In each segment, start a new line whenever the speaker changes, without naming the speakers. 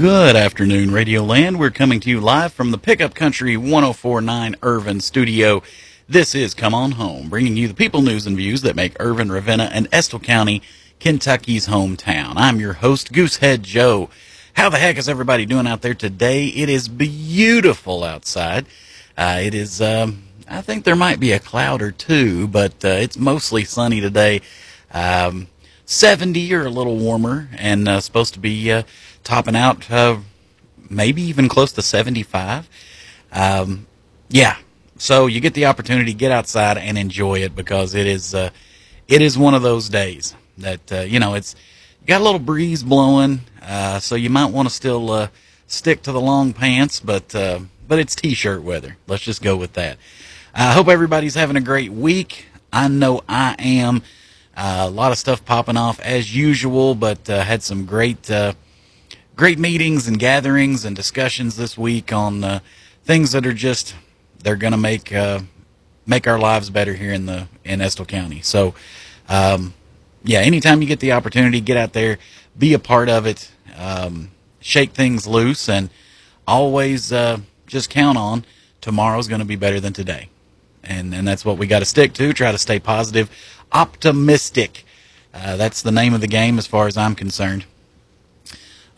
Good afternoon, Radio Land. We're coming to you live from the Pickup Country 1049 Irvine studio. This is Come On Home, bringing you the people news and views that make Irvine, Ravenna, and Estill County Kentucky's hometown. I'm your host, Goosehead Joe. How the heck is everybody doing out there today? It is beautiful outside. Uh, it is, um, I think there might be a cloud or two, but uh, it's mostly sunny today. Um, 70 or a little warmer, and uh, supposed to be uh, topping out uh, maybe even close to 75. Um, yeah, so you get the opportunity to get outside and enjoy it because it is uh, it is one of those days that uh, you know it's got a little breeze blowing, uh, so you might want to still uh, stick to the long pants, but uh, but it's t-shirt weather. Let's just go with that. I hope everybody's having a great week. I know I am. A lot of stuff popping off as usual, but had some great great meetings and gatherings and discussions this week on uh, things that are just they're going to make uh, make our lives better here in the in Estill County. So, um, yeah, anytime you get the opportunity, get out there, be a part of it, um, shake things loose, and always uh, just count on tomorrow's going to be better than today. And and that's what we got to stick to. Try to stay positive, optimistic. Uh, that's the name of the game as far as I'm concerned.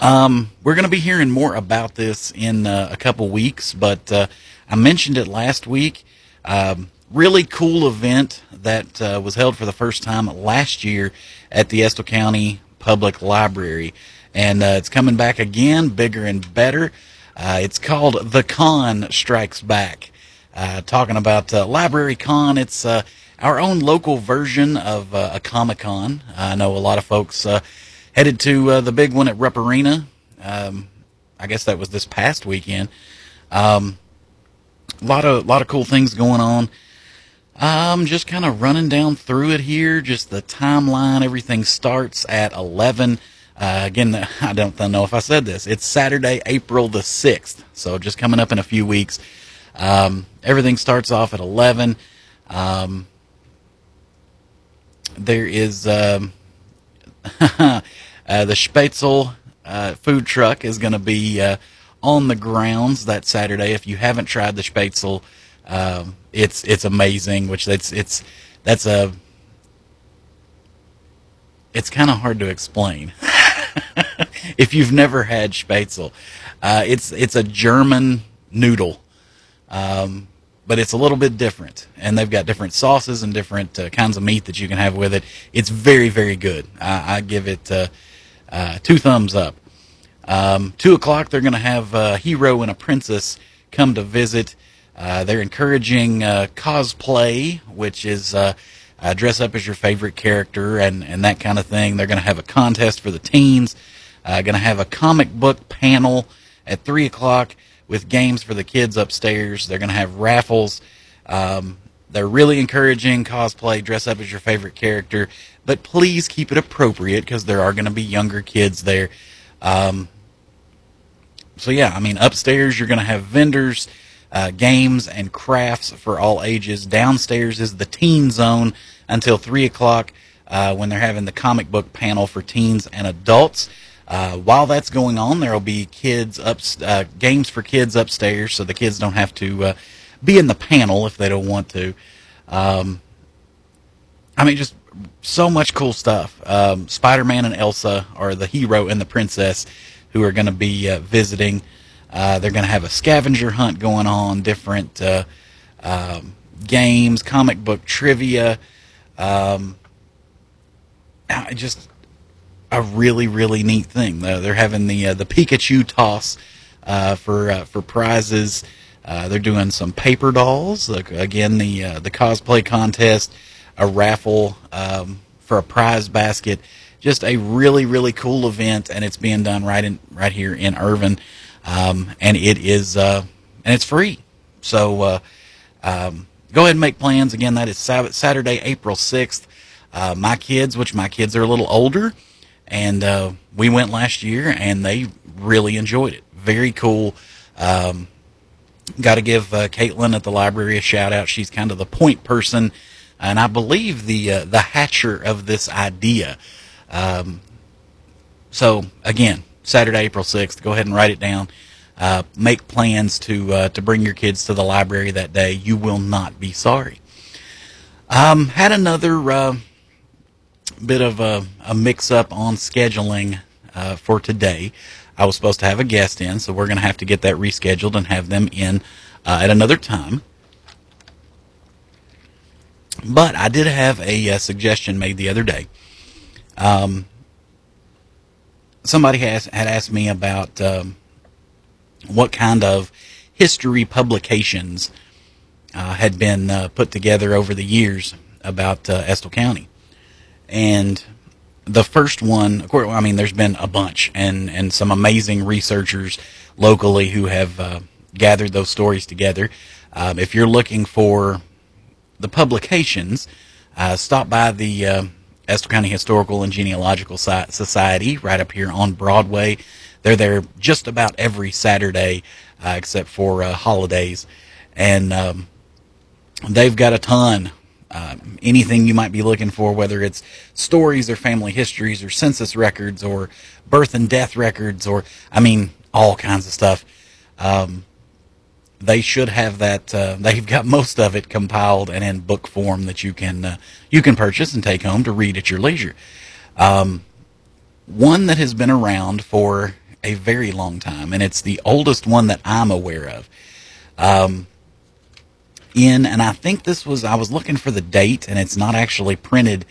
Um, we're going to be hearing more about this in uh, a couple weeks, but uh, I mentioned it last week. Um, really cool event that uh, was held for the first time last year at the Estill County Public Library, and uh, it's coming back again, bigger and better. Uh, it's called The Con Strikes Back. Uh, talking about Library Con, it's our own local version of a Comic Con. I know a lot of folks headed to uh, the big one at Rupp Arena. Um, I guess that was this past weekend. Um, a lot of lot of cool things going on. I'm just kind of running down through it here. Just the timeline. Everything starts at 11. Uh, again, I don't know if I said this. It's Saturday, April the 6th. So just coming up in a few weeks. Um, everything starts off at 11. Um, there is um, uh, the Spätzle uh, food truck is going to be uh, on the grounds that Saturday. If you haven't tried the Spätzle, um, it's it's amazing. Which that's it's that's a it's kind of hard to explain if you've never had Spätzle. Uh, it's it's a German noodle. Um, but it's a little bit different. And they've got different sauces and different uh, kinds of meat that you can have with it. It's very, very good. I, I give it uh, uh, two thumbs up. Um, two o'clock, they're going to have a hero and a princess come to visit. Uh, they're encouraging uh, cosplay, which is uh, dress up as your favorite character and, and that kind of thing. They're going to have a contest for the teens. going to have a comic book panel at three o'clock with games for the kids upstairs. They're going to have raffles. Um, they're really encouraging cosplay, dress up as your favorite character, but please keep it appropriate because there are going to be younger kids there. Um, so yeah, I mean, upstairs you're going to have vendors, uh, games, and crafts for all ages. Downstairs is the teen zone until three o'clock uh, when they're having the comic book panel for teens and adults. Uh, while that's going on, there will be kids up uh, games for kids upstairs, so the kids don't have to uh, be in the panel if they don't want to. Um, I mean, just so much cool stuff. Um, Spider-Man and Elsa are the hero and the princess who are going to be uh, visiting. Uh, they're going to have a scavenger hunt going on, different um, games, comic book trivia. Um, just a really really neat thing. Uh, they're having the uh, the Pikachu toss uh, for uh, for prizes. Uh, they're doing some paper dolls. again, the uh, the cosplay contest, a raffle um, for a prize basket. Just a really really cool event, and it's being done right in right here in Irvine, um, and it is and it's free. So um, go ahead and make plans. Again, that is Saturday, April sixth. my kids, which my kids are a little older, and uh, we went last year, and they really enjoyed it. Very cool. Um, Got to give uh, Caitlin at the library a shout out. She's kind of the point person, and I believe the uh, the hatcher of this idea. Um, So again, Saturday, April 6th, go ahead and write it down. Uh, make plans to uh, to bring your kids to the library that day. You will not be sorry. Um, had another uh, bit of a, a mix up on scheduling uh, for today. I was supposed to have a guest in, so we're going to have to get that rescheduled and have them in uh, at another time. But I did have a, uh, suggestion made the other day. Um, somebody has had asked me about um, what kind of history publications uh, had been uh, put together over the years about Estill County, and the first one, of course, I mean, there's been a bunch, and and some amazing researchers locally who have uh, gathered those stories together. Um, if you're looking for the publications, uh, stop by the uh, Estill County Historical and Genealogical Society right up here on Broadway. They're there just about every Saturday, uh, except for uh, holidays, and um, they've got a ton. Uh, anything you might be looking for, whether it's stories or family histories or census records or birth and death records or, I mean, all kinds of stuff. Um, they should have that. Uh, they've got most of it compiled and in book form that you can uh, you can purchase and take home to read at your leisure. Um, one that has been around for a very long time, and it's the oldest one that I'm aware of. Um, in, and I think this was I was looking for the date, and it's not actually printed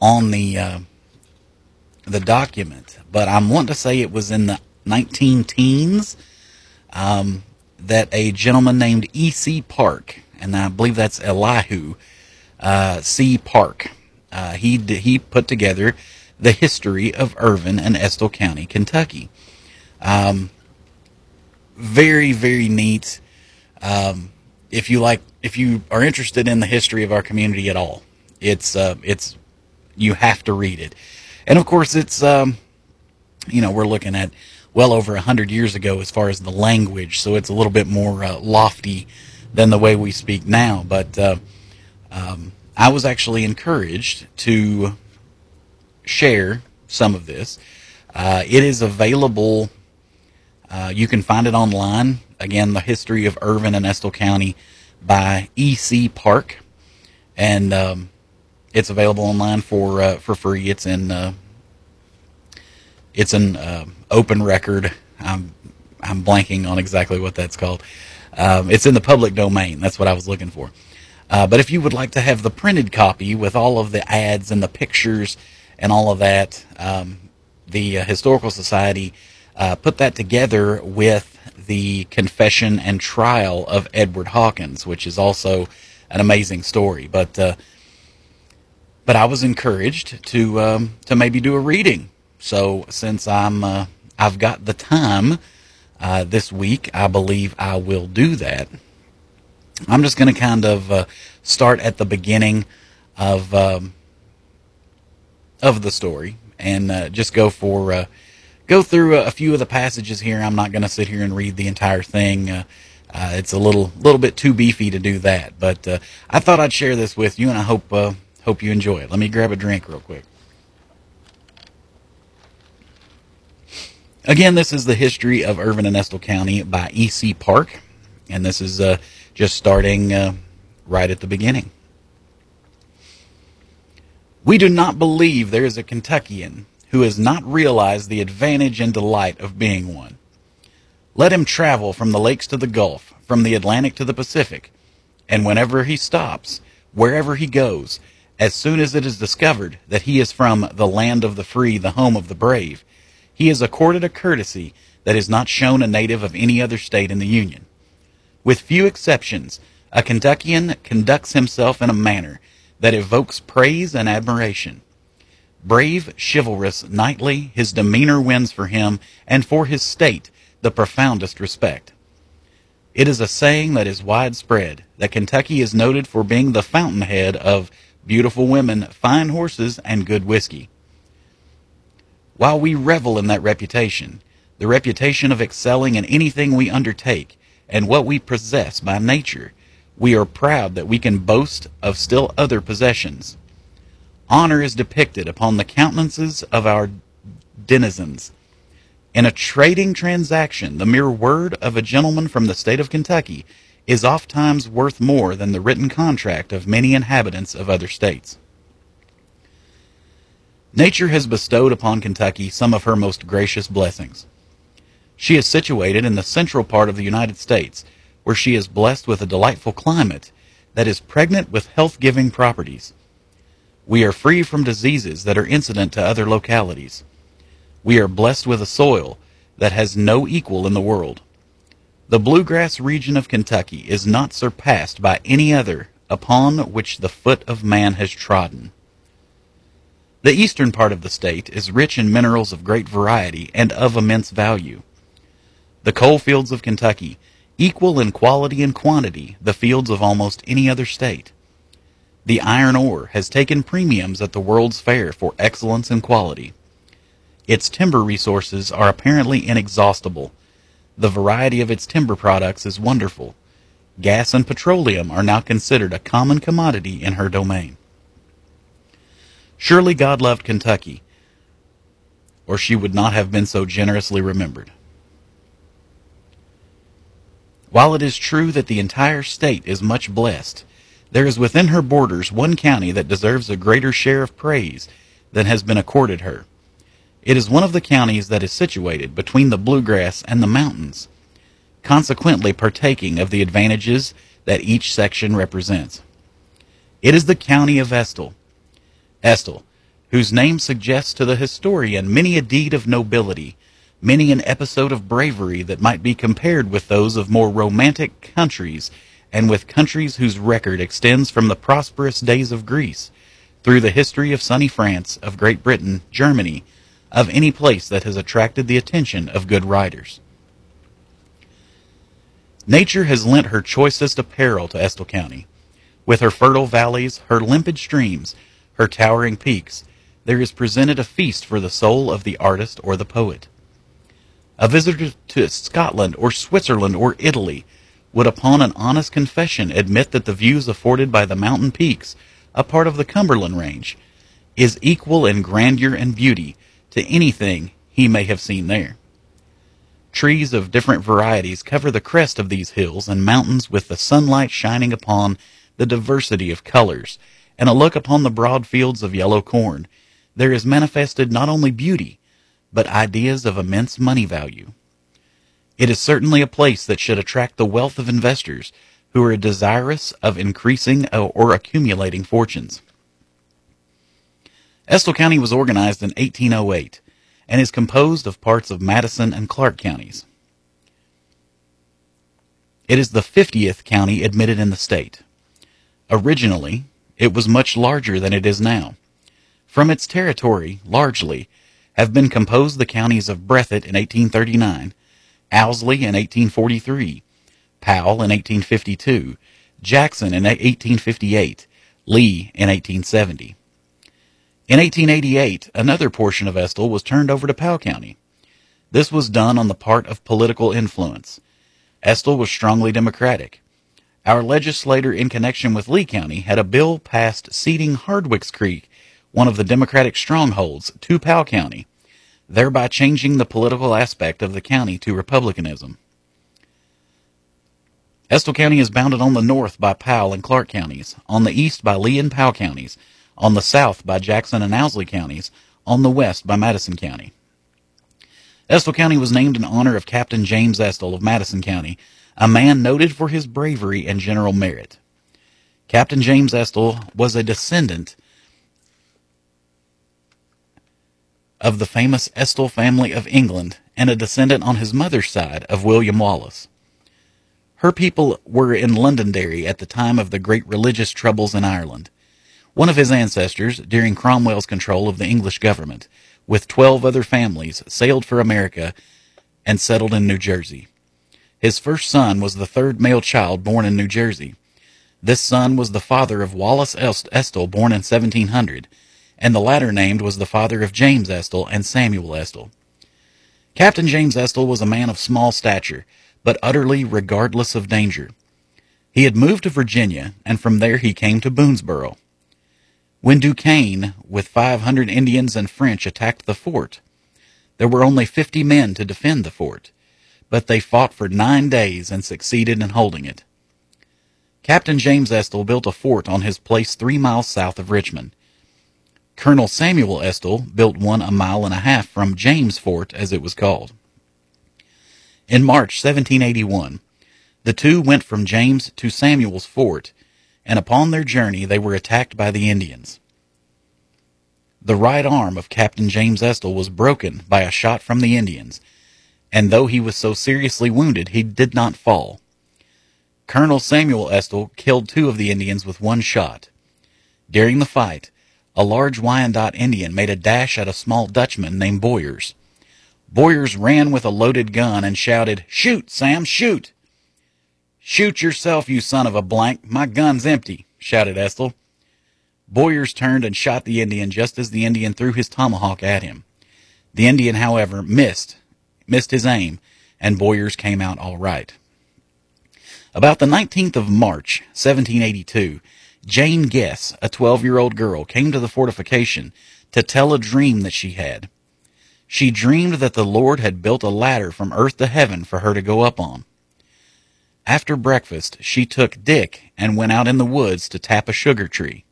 on the uh, the document, but I'm wanting to say it was in the 19 teens. Um, that a gentleman named E.C. Park, and I believe that's Elihu uh, C. Park, uh, he he put together the history of Irvine and Estill County, Kentucky. Um, very very neat. Um, if you like, if you are interested in the history of our community at all, it's uh, it's you have to read it, and of course it's um, you know we're looking at well over a hundred years ago as far as the language, so it's a little bit more uh, lofty than the way we speak now. But uh, um, I was actually encouraged to share some of this. Uh, it is available. Uh, you can find it online. Again, the history of Irvine and Estill County by E.C. Park, and um, it's available online for uh, for free. It's in uh, it's an uh, open record. I'm I'm blanking on exactly what that's called. Um, it's in the public domain. That's what I was looking for. Uh, but if you would like to have the printed copy with all of the ads and the pictures and all of that, um, the uh, Historical Society uh, put that together with the confession and trial of Edward Hawkins, which is also an amazing story. But uh, but I was encouraged to um, to maybe do a reading so since I'm uh, I've got the time uh, this week, I believe I will do that. I'm just going to kind of uh, start at the beginning of um, of the story and uh, just go for uh, go through a, few of the passages here. I'm not going to sit here and read the entire thing. Uh, it's a little little bit too beefy to do that, but I thought I'd share this with you, and I hope hope you enjoy it. Let me grab a drink real quick. Again, this is the history of Irvine and Estill County by E.C. Park, and this is uh, just starting uh, right at the beginning. We do not believe there is a Kentuckian who has not realized the advantage and delight of being one. Let him travel from the lakes to the Gulf, from the Atlantic to the Pacific, and whenever he stops, wherever he goes, as soon as it is discovered that he is from the land of the free, the home of the brave, he is accorded a courtesy that is not shown a native of any other state in the Union. With few exceptions, a Kentuckian conducts himself in a manner that evokes praise and admiration. Brave, chivalrous, knightly, his demeanor wins for him and for his state the profoundest respect. It is a saying that is widespread that Kentucky is noted for being the fountainhead of beautiful women, fine horses, and good whiskey. While we revel in that reputation, the reputation of excelling in anything we undertake and what we possess by nature, we are proud that we can boast of still other possessions. Honor is depicted upon the countenances of our denizens. In a trading transaction, the mere word of a gentleman from the state of Kentucky is oft times worth more than the written contract of many inhabitants of other states. Nature has bestowed upon Kentucky some of her most gracious blessings. She is situated in the central part of the United States, where she is blessed with a delightful climate that is pregnant with health giving properties. We are free from diseases that are incident to other localities. We are blessed with a soil that has no equal in the world. The bluegrass region of Kentucky is not surpassed by any other upon which the foot of man has trodden. The eastern part of the state is rich in minerals of great variety and of immense value. The coal fields of Kentucky equal in quality and quantity the fields of almost any other state. The iron ore has taken premiums at the World's Fair for excellence and quality. Its timber resources are apparently inexhaustible. The variety of its timber products is wonderful. Gas and petroleum are now considered a common commodity in her domain. Surely God loved Kentucky, or she would not have been so generously remembered. While it is true that the entire state is much blessed, there is within her borders one county that deserves a greater share of praise than has been accorded her. It is one of the counties that is situated between the bluegrass and the mountains, consequently partaking of the advantages that each section represents. It is the county of Estill. Estill, whose name suggests to the historian many a deed of nobility, many an episode of bravery that might be compared with those of more romantic countries and with countries whose record extends from the prosperous days of Greece through the history of sunny France, of Great Britain, Germany, of any place that has attracted the attention of good writers. Nature has lent her choicest apparel to Estill County. With her fertile valleys, her limpid streams, her towering peaks, there is presented a feast for the soul of the artist or the poet. A visitor to Scotland or Switzerland or Italy would upon an honest confession admit that the views afforded by the mountain peaks, a part of the Cumberland Range, is equal in grandeur and beauty to anything he may have seen there. Trees of different varieties cover the crest of these hills and mountains with the sunlight shining upon the diversity of colors, and a look upon the broad fields of yellow corn. There is manifested not only beauty, but ideas of immense money value. It is certainly a place that should attract the wealth of investors who are desirous of increasing or accumulating fortunes. Estill County was organized in 1808 and is composed of parts of Madison and Clark counties. It is the 50th county admitted in the state. Originally, it was much larger than it is now. From its territory, largely, have been composed the counties of Breathitt in 1839, Owsley in 1843, Powell in 1852, Jackson in 1858, Lee in 1870. In 1888, another portion of Estill was turned over to Powell County. This was done on the part of political influence. Estill was strongly Democratic. Our legislator in connection with Lee County had a bill passed ceding Hardwicks Creek, one of the Democratic strongholds, to Powell County, thereby changing the political aspect of the county to Republicanism. Estill County is bounded on the north by Powell and Clark counties, on the east by Lee and Powell counties, on the south by Jackson and Owsley counties, on the west by Madison County. Estill County was named in honor of Captain James Estill of Madison County, a man noted for his bravery and general merit. Captain James Estill was a descendant of the famous Estill family of England and a descendant on his mother's side of William Wallace. Her people were in Londonderry at the time of the great religious troubles in Ireland. One of his ancestors, during Cromwell's control of the English government, with twelve other families, sailed for America and settled in New Jersey. His first son was the third male child born in New Jersey. This son was the father of Wallace Estill, born in 1700, and the latter named was the father of James Estill and Samuel Estill. Captain James Estill was a man of small stature, but utterly regardless of danger. He had moved to Virginia, and from there he came to Boonesboro. When Duquesne, with 500 Indians and French, attacked the fort, There were only fifty men to defend the fort, but they fought for nine days and succeeded in holding it. Captain James Estill built a fort on his place three miles south of Richmond. Colonel Samuel Estill built one a mile and a half from James Fort, as it was called. In March 1781, the two went from James to Samuel's fort, and upon their journey they were attacked by the Indians. The right arm of Captain James Estill was broken by a shot from the Indians, and though he was so seriously wounded, he did not fall. Colonel Samuel Estill killed two of the Indians with one shot. During the fight, a large Wyandot Indian made a dash at a small Dutchman named Boyers. Boyers ran with a loaded gun and shouted, Shoot, Sam, shoot! Shoot yourself, you son of a blank. My gun's empty, shouted Estill. Boyers turned and shot the Indian just as the Indian threw his tomahawk at him. The Indian, however, missed, missed his aim, and Boyers came out all right. About the 19th of March, 1782, Jane Guess, a 12 year old girl, came to the fortification to tell a dream that she had. She dreamed that the Lord had built a ladder from earth to heaven for her to go up on. After breakfast, she took Dick and went out in the woods to tap a sugar tree.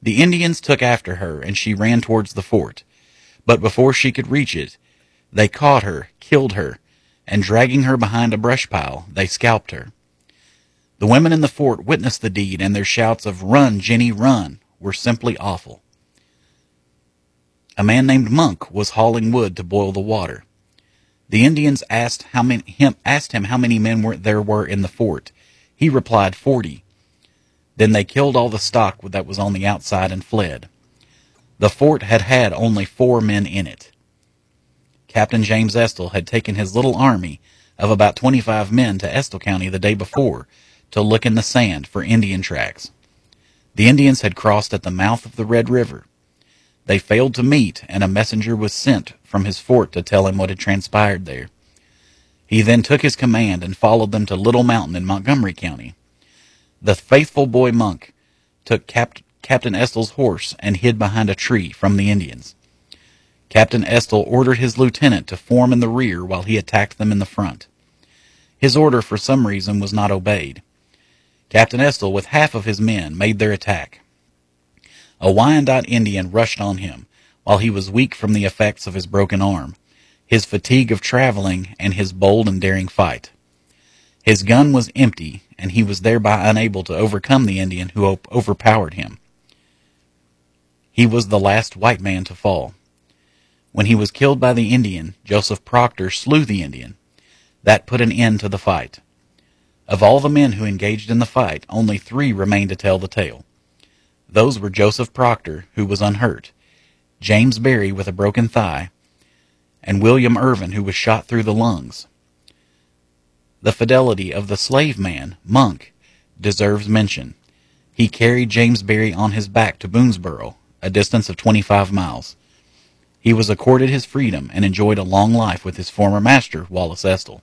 The Indians took after her and she ran towards the fort. But before she could reach it, they caught her, killed her, and dragging her behind a brush pile, they scalped her. The women in the fort witnessed the deed, and their shouts of Run, Jenny, run were simply awful. A man named Monk was hauling wood to boil the water. The Indians asked how many him asked him how many men were, there were in the fort. He replied forty. Then they killed all the stock that was on the outside and fled. The fort had had only four men in it. Captain James Estill had taken his little army of about 25 men to Estill County the day before to look in the sand for Indian tracks. The Indians had crossed at the mouth of the Red River. They failed to meet, and a messenger was sent from his fort to tell him what had transpired there. He then took his command and followed them to Little Mountain in Montgomery County. The faithful boy monk took Cap- Captain Estill's horse and hid behind a tree from the Indians. Captain Estill ordered his lieutenant to form in the rear while he attacked them in the front. His order, for some reason, was not obeyed. Captain Estill, with half of his men, made their attack. A Wyandot Indian rushed on him, while he was weak from the effects of his broken arm, his fatigue of traveling, and his bold and daring fight. His gun was empty, and he was thereby unable to overcome the Indian who overpowered him. He was the last white man to fall. When he was killed by the Indian, Joseph Proctor slew the Indian. That put an end to the fight. Of all the men who engaged in the fight, only three remained to tell the tale. Those were Joseph Proctor, who was unhurt, James Berry with a broken thigh, and William Irvine, who was shot through the lungs. The fidelity of the slave man, Monk, deserves mention. He carried James Berry on his back to Boonesboro, a distance of 25 miles. He was accorded his freedom and enjoyed a long life with his former master, Wallace Estill.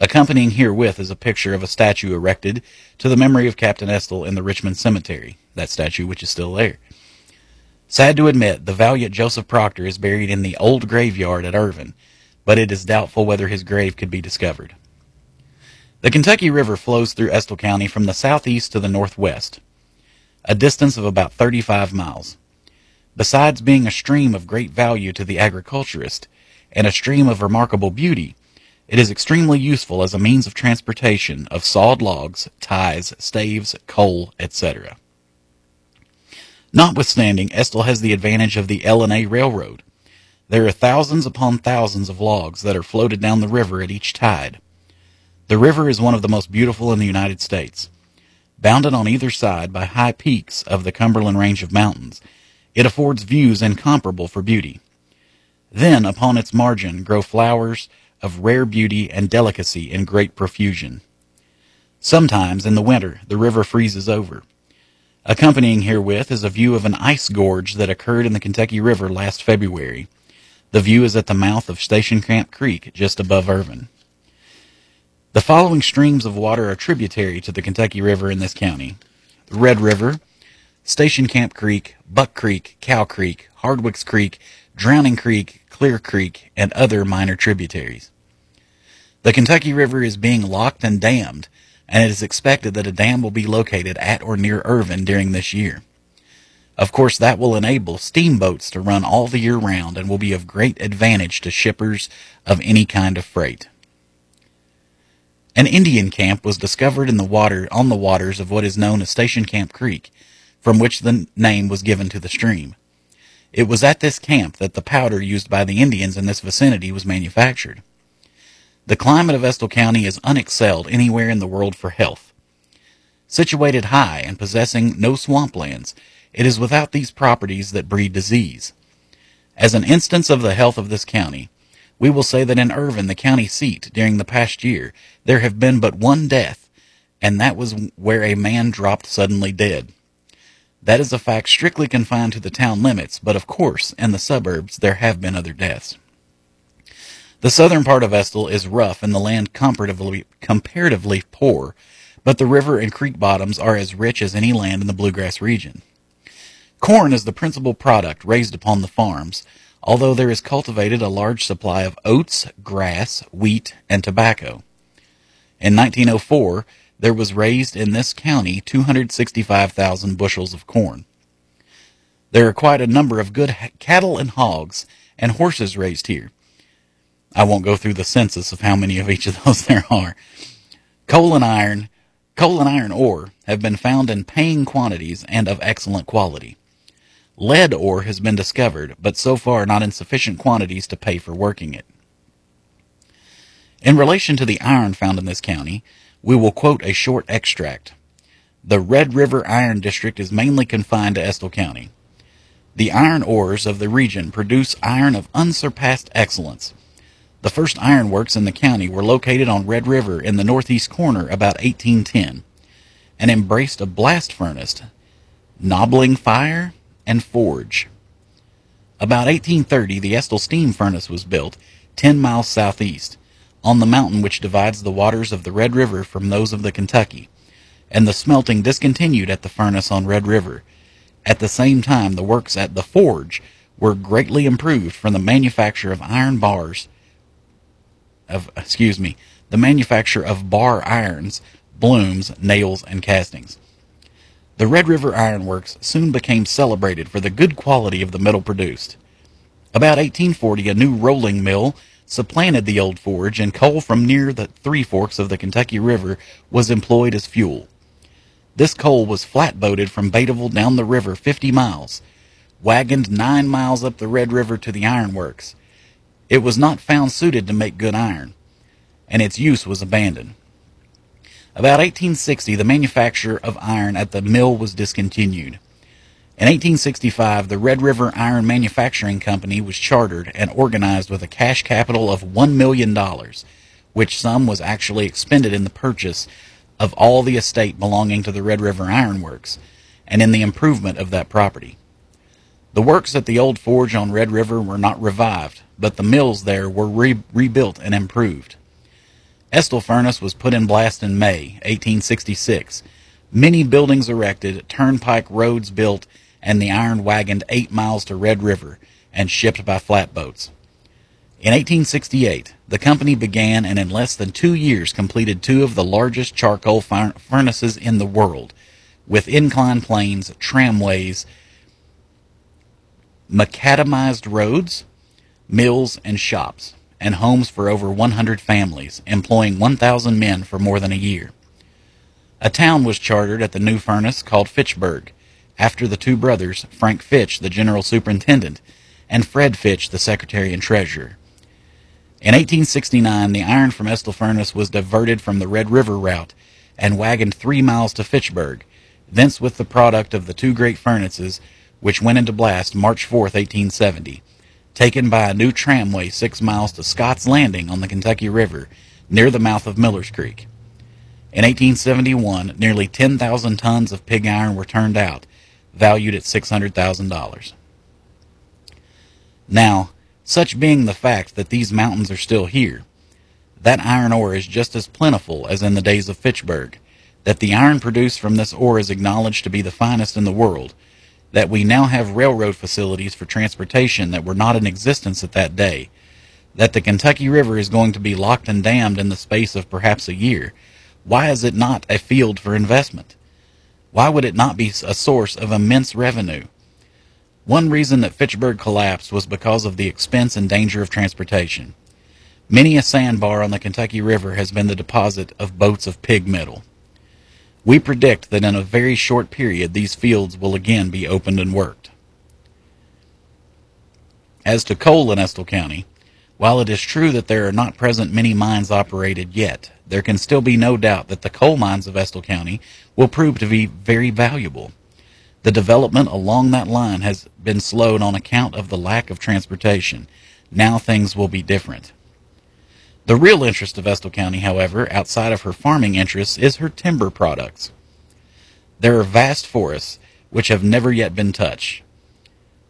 Accompanying herewith is a picture of a statue erected to the memory of Captain Estill in the Richmond Cemetery, that statue which is still there. Sad to admit, the valiant Joseph Proctor is buried in the old graveyard at Irvine, but it is doubtful whether his grave could be discovered. The Kentucky River flows through Estill County from the southeast to the northwest, a distance of about 35 miles. Besides being a stream of great value to the agriculturist and a stream of remarkable beauty, it is extremely useful as a means of transportation of sawed logs, ties, staves, coal, etc. Notwithstanding, Estill has the advantage of the L&A Railroad. There are thousands upon thousands of logs that are floated down the river at each tide. The river is one of the most beautiful in the United States. Bounded on either side by high peaks of the Cumberland range of mountains, it affords views incomparable for beauty. Then, upon its margin, grow flowers of rare beauty and delicacy in great profusion. Sometimes, in the winter, the river freezes over. Accompanying herewith is a view of an ice gorge that occurred in the Kentucky River last February. The view is at the mouth of Station Camp Creek, just above Irvine. The following streams of water are tributary to the Kentucky River in this county the Red River, Station Camp Creek, Buck Creek, Cow Creek, Hardwicks Creek, Drowning Creek, Clear Creek, and other minor tributaries. The Kentucky River is being locked and dammed, and it is expected that a dam will be located at or near Irvine during this year. Of course, that will enable steamboats to run all the year round and will be of great advantage to shippers of any kind of freight. An Indian camp was discovered in the water on the waters of what is known as Station Camp Creek, from which the name was given to the stream. It was at this camp that the powder used by the Indians in this vicinity was manufactured. The climate of Estill County is unexcelled anywhere in the world for health. Situated high and possessing no swamplands, it is without these properties that breed disease. As an instance of the health of this county, we will say that in Irvine, the county seat, during the past year, there have been but one death, and that was where a man dropped suddenly dead. That is a fact strictly confined to the town limits, but of course, in the suburbs, there have been other deaths. The southern part of Estill is rough and the land comparatively, comparatively poor, but the river and creek bottoms are as rich as any land in the bluegrass region. Corn is the principal product raised upon the farms, although there is cultivated a large supply of oats, grass, wheat, and tobacco. In 1904, there was raised in this county 265,000 bushels of corn. There are quite a number of good cattle and hogs and horses raised here. I won't go through the census of how many of each of those there are. Coal and iron, coal and iron ore have been found in paying quantities and of excellent quality. Lead ore has been discovered, but so far not in sufficient quantities to pay for working it. In relation to the iron found in this county, we will quote a short extract. The Red River Iron District is mainly confined to Estill County. The iron ores of the region produce iron of unsurpassed excellence. The first iron works in the county were located on Red River in the northeast corner about 1810 and embraced a blast furnace, knobbling fire, and forge. About 1830, the Estill steam furnace was built, 10 miles southeast, on the mountain which divides the waters of the Red River from those of the Kentucky, and the smelting discontinued at the furnace on Red River. At the same time, the works at the forge were greatly improved from the manufacture of iron bars, of, excuse me, the manufacture of bar irons, blooms, nails, and castings. The Red River Iron Works soon became celebrated for the good quality of the metal produced. About 1840, a new rolling mill supplanted the old forge, and coal from near the Three Forks of the Kentucky River was employed as fuel. This coal was flatboated from Beattyville down the river 50 miles, wagoned nine miles up the Red River to the iron works. It was not found suited to make good iron, and its use was abandoned. About 1860, the manufacture of iron at the mill was discontinued. In 1865, the Red River Iron Manufacturing Company was chartered and organized with a cash capital of $1 million, which sum was actually expended in the purchase of all the estate belonging to the Red River Iron Works and in the improvement of that property. The works at the old forge on Red River were not revived, but the mills there were re- rebuilt and improved. Estill Furnace was put in blast in May 1866. Many buildings erected, turnpike roads built, and the iron wagoned eight miles to Red River and shipped by flatboats. In 1868, the company began and in less than two years completed two of the largest charcoal furnaces in the world, with incline planes, tramways, macadamized roads, mills, and shops and homes for over 100 families, employing 1,000 men for more than a year. A town was chartered at the new furnace called Fitchburg, after the two brothers, Frank Fitch, the general superintendent, and Fred Fitch, the secretary and treasurer. In 1869, the iron from Estill Furnace was diverted from the Red River route and wagoned three miles to Fitchburg, thence with the product of the two great furnaces, which went into blast March 4, 1870 taken by a new tramway six miles to Scott's Landing on the Kentucky River, near the mouth of Miller's Creek. In 1871, nearly 10,000 tons of pig iron were turned out, valued at $600,000. Now, such being the fact that these mountains are still here, that iron ore is just as plentiful as in the days of Fitchburg, that the iron produced from this ore is acknowledged to be the finest in the world, that we now have railroad facilities for transportation that were not in existence at that day, that the Kentucky River is going to be locked and dammed in the space of perhaps a year, why is it not a field for investment? Why would it not be a source of immense revenue? One reason that Fitchburg collapsed was because of the expense and danger of transportation. Many a sandbar on the Kentucky River has been the deposit of boats of pig metal. We predict that in a very short period these fields will again be opened and worked. As to coal in Estill County, while it is true that there are not present many mines operated yet, there can still be no doubt that the coal mines of Estill County will prove to be very valuable. The development along that line has been slowed on account of the lack of transportation. Now things will be different. The real interest of Estill County, however, outside of her farming interests, is her timber products. There are vast forests which have never yet been touched.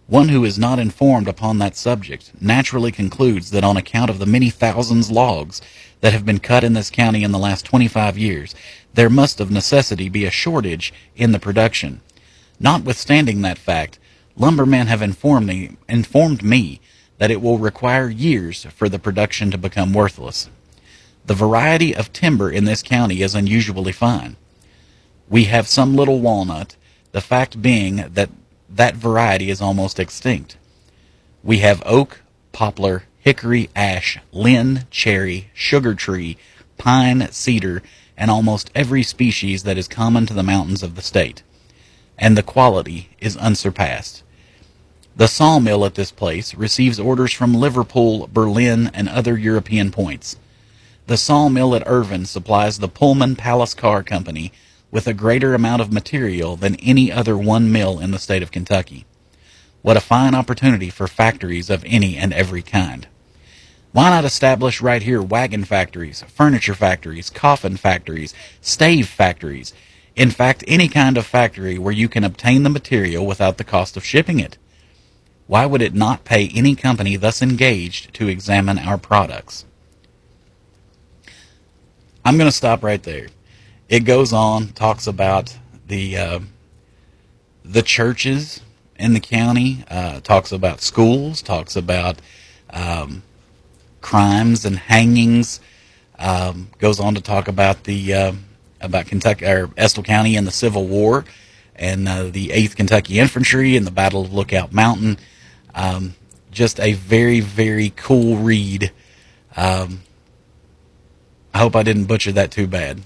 One who is not informed upon that subject naturally concludes that on account of the many thousands logs that have been cut in this county in the last 25 years, there must of necessity be a shortage in the production. Notwithstanding that fact, lumbermen have informed me, informed me that it will require years for the production to become worthless. The variety of timber in this county is unusually fine. We have some little walnut, the fact being that that variety is almost extinct. We have oak, poplar, hickory, ash, linn, cherry, sugar tree, pine, cedar, and almost every species that is common to the mountains of the state. And the quality is unsurpassed. The sawmill at this place receives orders from Liverpool, Berlin, and other European points. The sawmill at Irvine supplies the Pullman Palace Car Company with a greater amount of material than any other one mill in the state of Kentucky. What a fine opportunity for factories of any and every kind. Why not establish right here wagon factories, furniture factories, coffin factories, stave factories? In fact, any kind of factory where you can obtain the material without the cost of shipping it. Why would it not pay any company thus engaged to examine our products? I'm going to stop right there. It goes on, talks about the uh, the churches in the county, uh, talks about schools, talks about um, crimes and hangings. Um, goes on to talk about the uh, about Kentucky or Estill County and the Civil War, and uh, the Eighth Kentucky Infantry and the Battle of Lookout Mountain. Um, just a very, very cool read. Um, I hope I didn't butcher that too bad.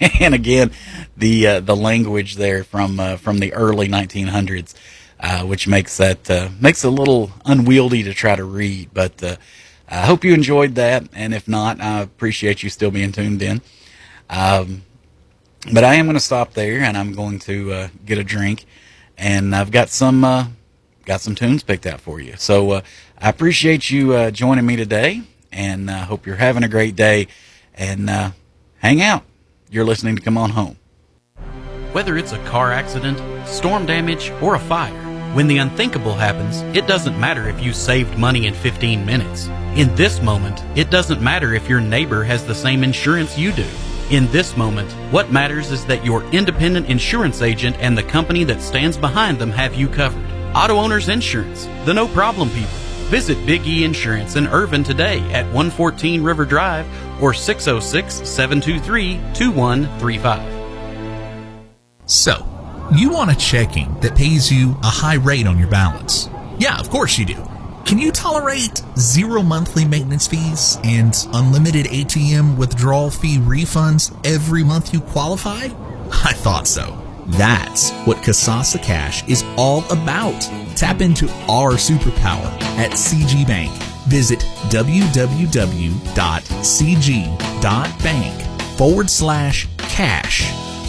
and again, the uh, the language there from uh, from the early 1900s, uh, which makes that uh, makes it a little unwieldy to try to read. But uh, I hope you enjoyed that, and if not, I appreciate you still being tuned in. Um, but I am going to stop there, and I'm going to uh, get a drink, and I've got some got some tunes picked out for you. So uh, I appreciate you uh, joining me today, and I uh, hope you're having a great day. And uh, hang out. You're listening to Come On Home.
Whether it's a car accident, storm damage, or a fire, when the unthinkable happens, it doesn't matter if you saved money in 15 minutes. In this moment, it doesn't matter if your neighbor has the same insurance you do. In this moment, what matters is that your independent insurance agent and the company that stands behind them have you covered. Auto Owners Insurance, the no problem people. Visit Big E Insurance in Irvine today at 114 River Drive or 606 723 2135.
So, you want a checking that pays you a high rate on your balance? Yeah, of course you do. Can you tolerate zero monthly maintenance fees and unlimited ATM withdrawal fee refunds every month you qualify? I thought so. That's what Kasasa Cash is all about. Tap into our superpower at CG Bank. Visit www.cg.bank forward slash cash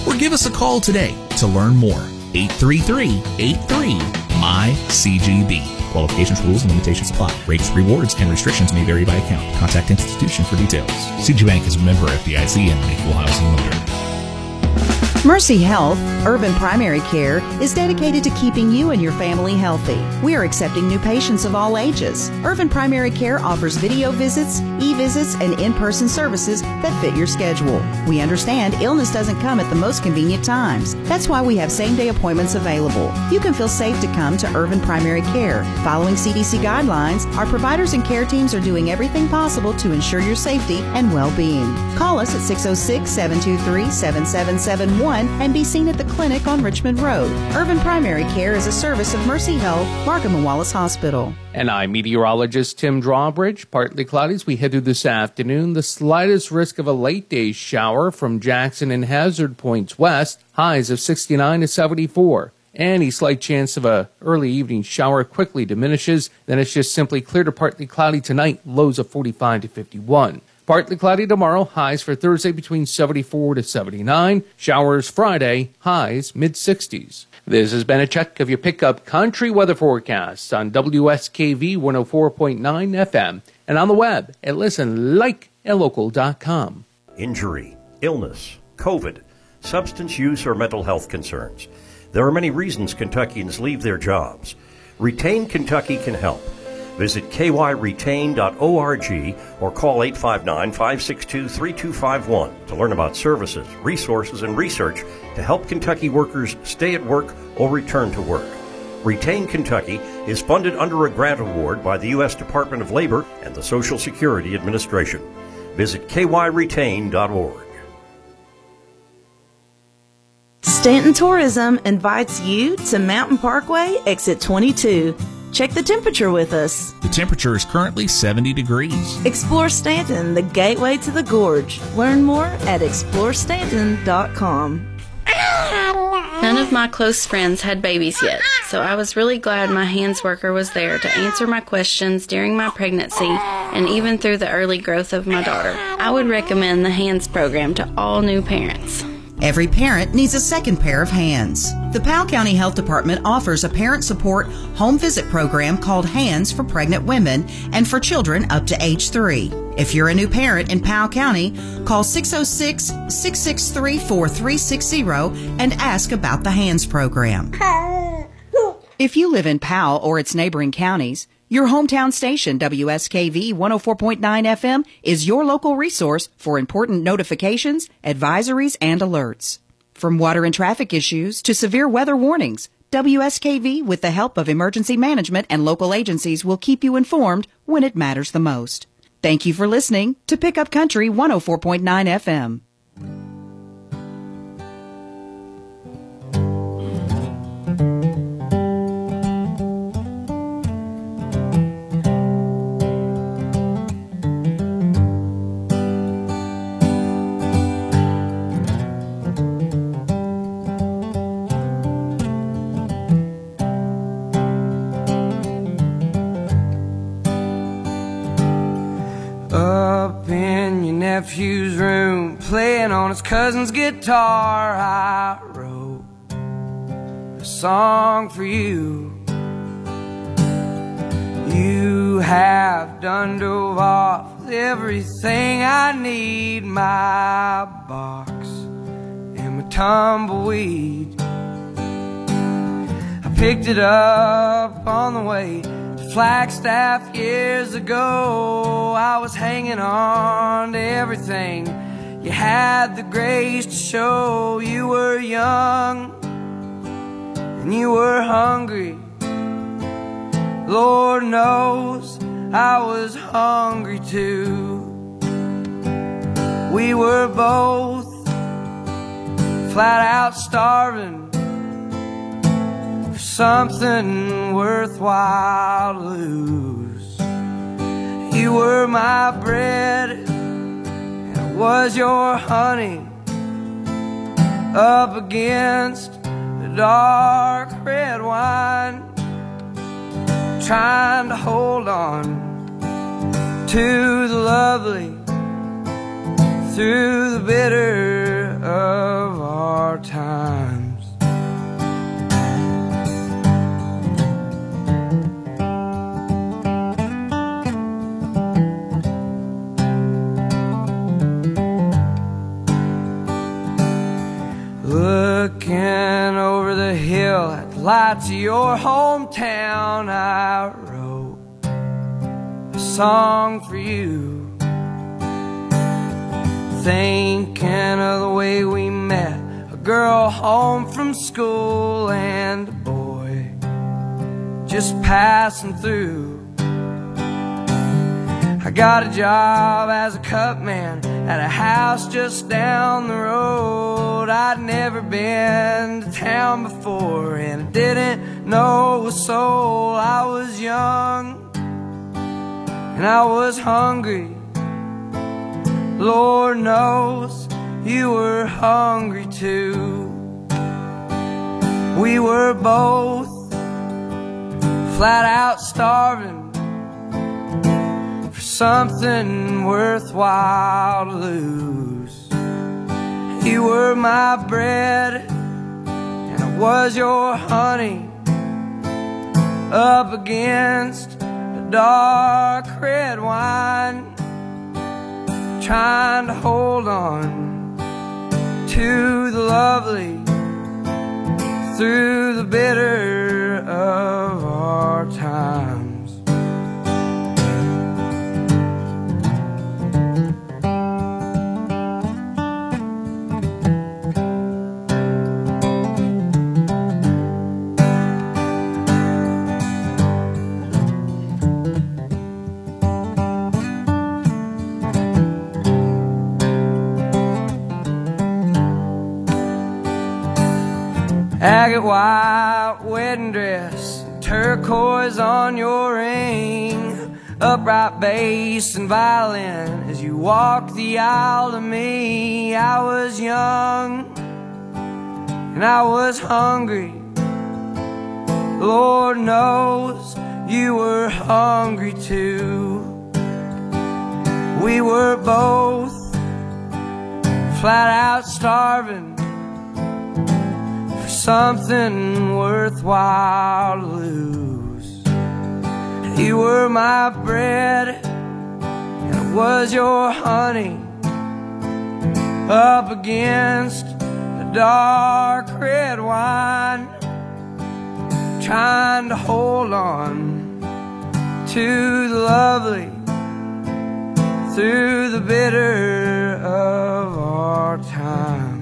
or give us a call today to learn more. 833-83-MY-CGB. Qualifications, rules, and limitations apply. Rates, rewards, and restrictions may vary by account. Contact institution for details. CG Bank is a member of FDIC and an equal housing lender.
Mercy Health, Irvine Primary Care, is dedicated to keeping you and your family healthy. We are accepting new patients of all ages. Irvine Primary Care offers video visits, e visits, and in person services that fit your schedule. We understand illness doesn't come at the most convenient times. That's why we have same day appointments available. You can feel safe to come to Irvine Primary Care. Following CDC guidelines, our providers and care teams are doing everything possible to ensure your safety and well being. Call us at 606 723 7771 and be seen at the clinic on Richmond Road. Irvine Primary Care is a service of Mercy Health, Marcum and Wallace Hospital.
And I'm meteorologist Tim Drawbridge. Partly cloudy as we head through this afternoon. The slightest risk of a late day shower from Jackson and Hazard Points west. Highs of 69 to 74. Any slight chance of a early evening shower quickly diminishes. Then it's just simply clear to partly cloudy tonight. Lows of 45 to 51. Partly cloudy tomorrow, highs for Thursday between 74 to 79. Showers Friday, highs mid 60s. This has been a check of your pickup country weather forecasts on WSKV 104.9 FM and on the web at listenlikealocal.com.
Injury, illness, COVID, substance use, or mental health concerns. There are many reasons Kentuckians leave their jobs. Retain Kentucky can help. Visit kyretain.org or call 859 562 3251 to learn about services, resources, and research to help Kentucky workers stay at work or return to work. Retain Kentucky is funded under a grant award by the U.S. Department of Labor and the Social Security Administration. Visit kyretain.org.
Stanton Tourism invites you to Mountain Parkway, exit 22. Check the temperature with us.
The temperature is currently 70 degrees.
Explore Stanton, the gateway to the gorge. Learn more at explorestanton.com.
None of my close friends had babies yet, so I was really glad my hands worker was there to answer my questions during my pregnancy and even through the early growth of my daughter. I would recommend the HANDS program to all new parents.
Every parent needs a second pair of hands. The Powell County Health Department offers a parent support home visit program called Hands for pregnant women and for children up to age three. If you're a new parent in Powell County, call 606 663 4360 and ask about the Hands program. If you live in Powell or its neighboring counties, your hometown station, WSKV 104.9 FM, is your local resource for important notifications, advisories, and alerts. From water and traffic issues to severe weather warnings, WSKV, with the help of emergency management and local agencies, will keep you informed when it matters the most. Thank you for listening to Pickup Country 104.9 FM.
Nephew's room, playing on his cousin's guitar, I wrote a song for you. You have done dove off everything I need my box and my tumbleweed. I picked it up on the way Flagstaff years ago. I was hanging on to everything. You had the grace to show you were young and you were hungry. Lord knows I was hungry too. We were both flat out starving something worthwhile to lose. You were my bread, and I was your honey up against the dark red wine trying to hold on to the lovely through the bitter of our times. Fly to your hometown. I wrote a song for you. Thinking of the way we met, a girl home from school and a boy just passing through. I got a job as a cut man at a house just down the road. I'd never been to town before and I didn't know a soul. I was young and I was hungry. Lord knows you were hungry too. We were both flat out starving something worthwhile to lose. You were my bread, and I was your honey. Up against the dark red wine, trying to hold on to the lovely through the bitter of our times. Agate white wedding dress, turquoise on your ring, upright bass and violin as you walked the aisle to me. I was young and I was hungry. Lord knows you were hungry too. We were both flat out starving something worthwhile to lose. You were my bread, and I was your honey. Up against the dark red wine, trying to hold on to the lovely through the bitter of our times.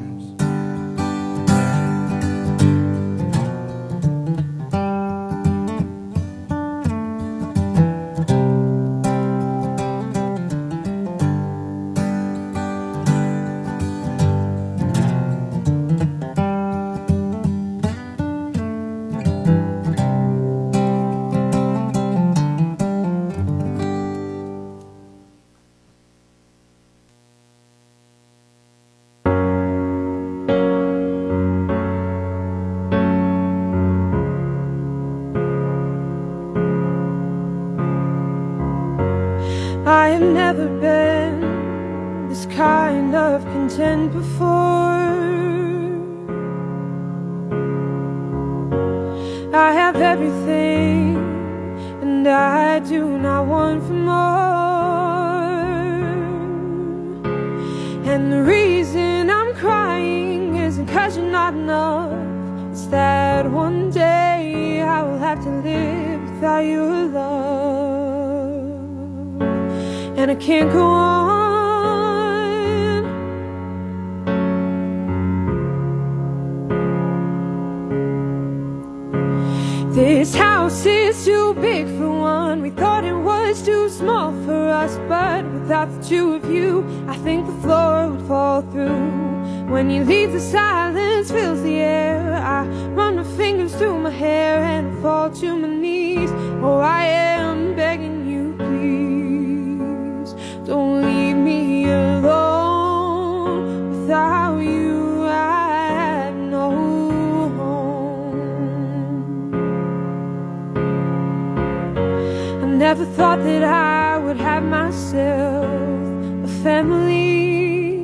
family.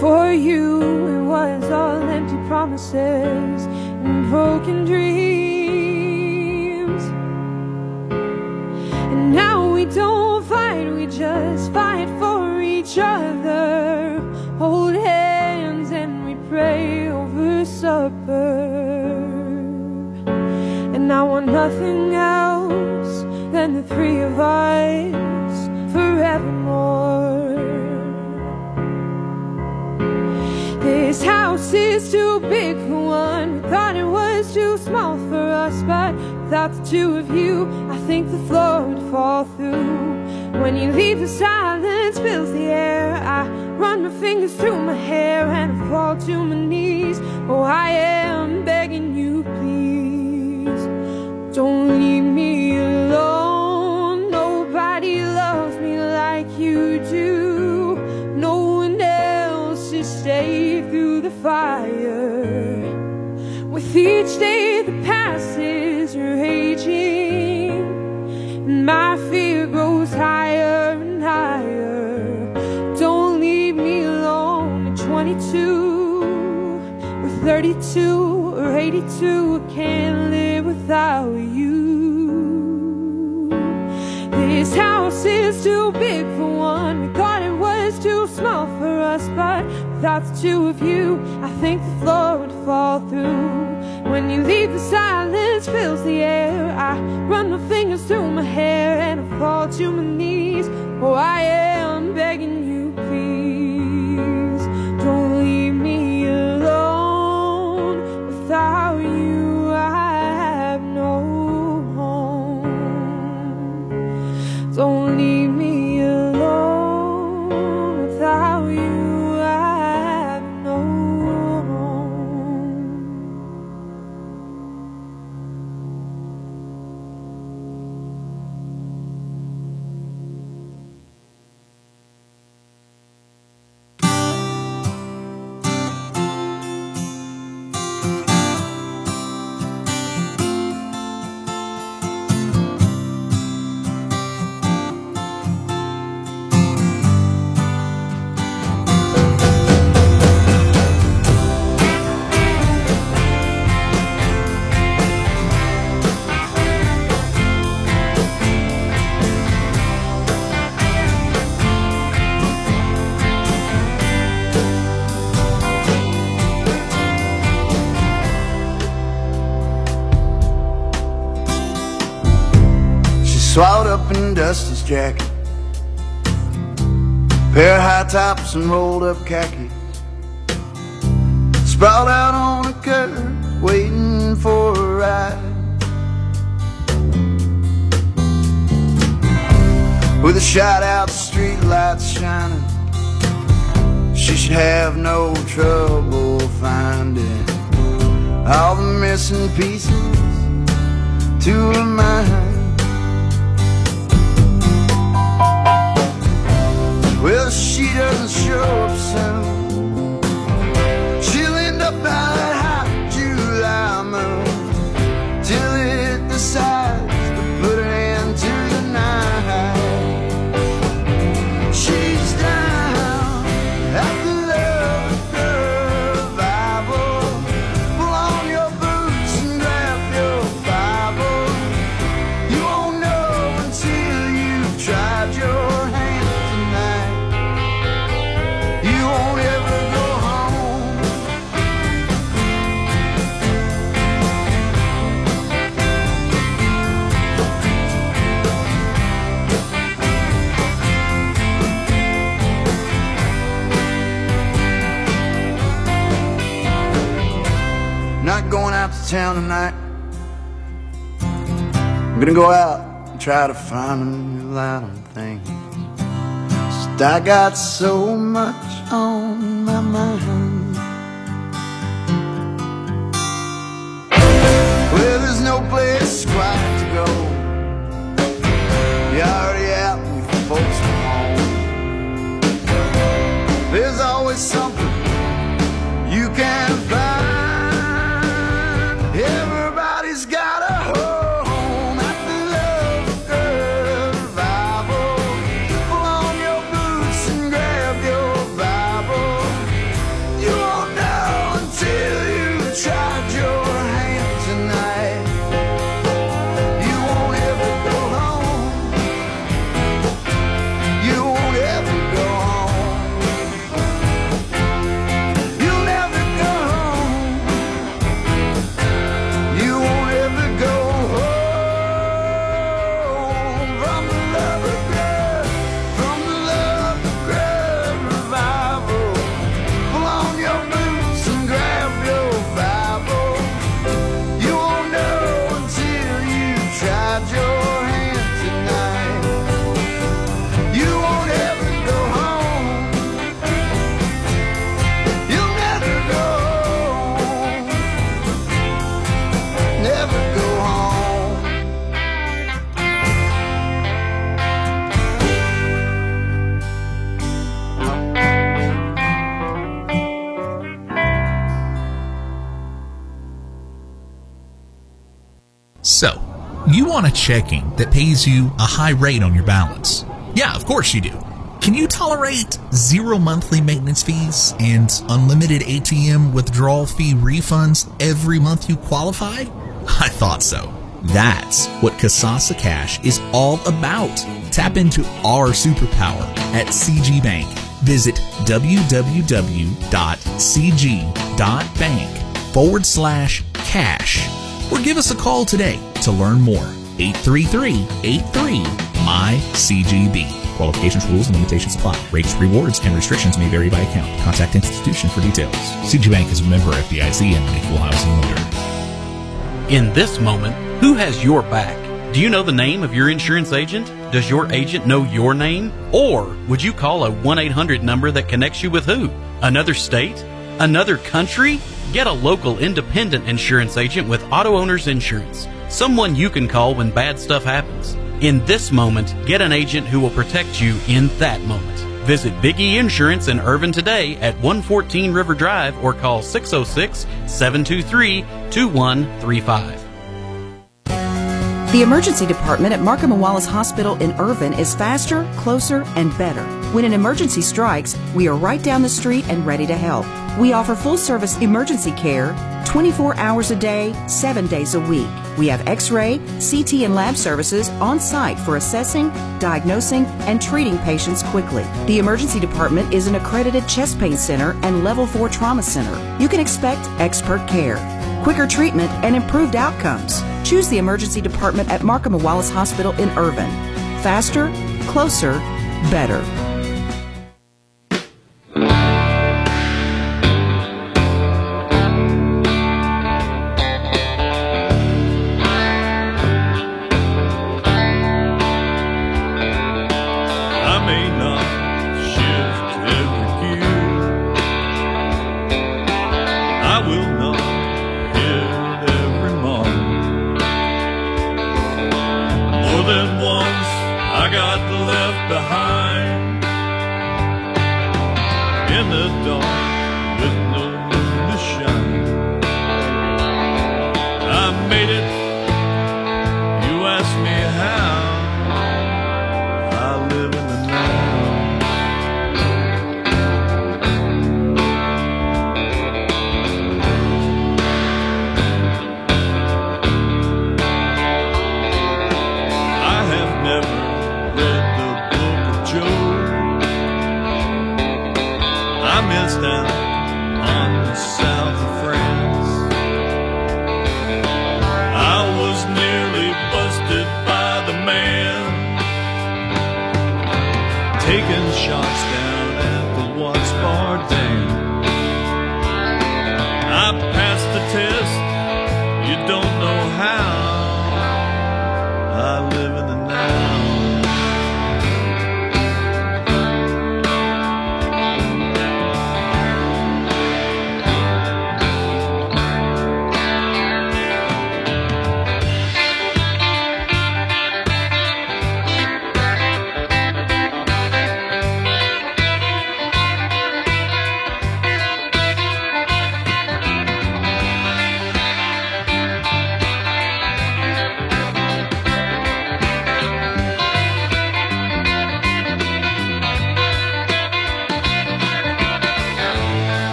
For you, it was all empty promises and broken dreams. And now we don't fight, we just fight for each other. Hold hands and we pray over supper. And I want nothing else than the three of us forevermore. This house is too big for one. We thought it was too small for us, but without the two of you, I think the floor would fall through. When you leave, the silence fills the air. I run my fingers through my hair and I fall to my knees. Oh, I am begging you, please, don't leave With each day that passes, you're aging, and my fear grows higher and higher. Don't leave me alone at 22, or 32, or 82. I can't live without you. This house is too big for one. We thought it was too small for us, but without the two of you, I think the floor would fall through. When you leave, the silence fills the air. I run my fingers through my hair and I fall to my knees. Oh, I am
in jacket. Pair of high tops and rolled up khakis. Sprawled out on a curb, waiting for a ride. With a shot out street lights shining, she should have no trouble finding all the missing pieces to her mind. Well, she doesn't show up soon. Gonna go out and try to find a new light on things. I got so much on my mind. Well, there's no place quiet to go. You're already out with your folks from home. There's always something you can
want a checking that pays you a high rate on your balance? Yeah, of course you do. Can you tolerate zero monthly maintenance fees and unlimited ATM withdrawal fee refunds every month you qualify? I thought so. That's what Kasasa Cash is all about. Tap into our superpower at CG Bank. Visit www.cg.bank forward slash cash or give us a call today to learn more. 833-83-MY-CGB. Qualifications, rules, and limitations apply. Rates, rewards, and restrictions may vary by account. Contact institution for details. CG Bank is a member of FDIC and an equal housing lender.
In this moment, who has your back? Do you know the name of your insurance agent? Does your agent know your name? Or would you call a 1 800 number that connects you with who? Another state? Another country? Get a local independent insurance agent with Auto Owners Insurance. Someone you can call when bad stuff happens. In this moment, get an agent who will protect you in that moment. Visit Big E Insurance in Irvine today at 114 River Drive or call 606 723 2135.
The emergency department at Marcum and Wallace Hospital in Irvine is faster, closer, and better. When an emergency strikes, we are right down the street and ready to help. We offer full service emergency care 24 hours a day, 7 days a week. We have x ray, CT, and lab services on site for assessing, diagnosing, and treating patients quickly. The emergency department is an accredited chest pain center and level 4 trauma center. You can expect expert care quicker treatment, and improved outcomes. Choose the emergency department at Marcum and Wallace Hospital in Irvine. Faster, closer, better.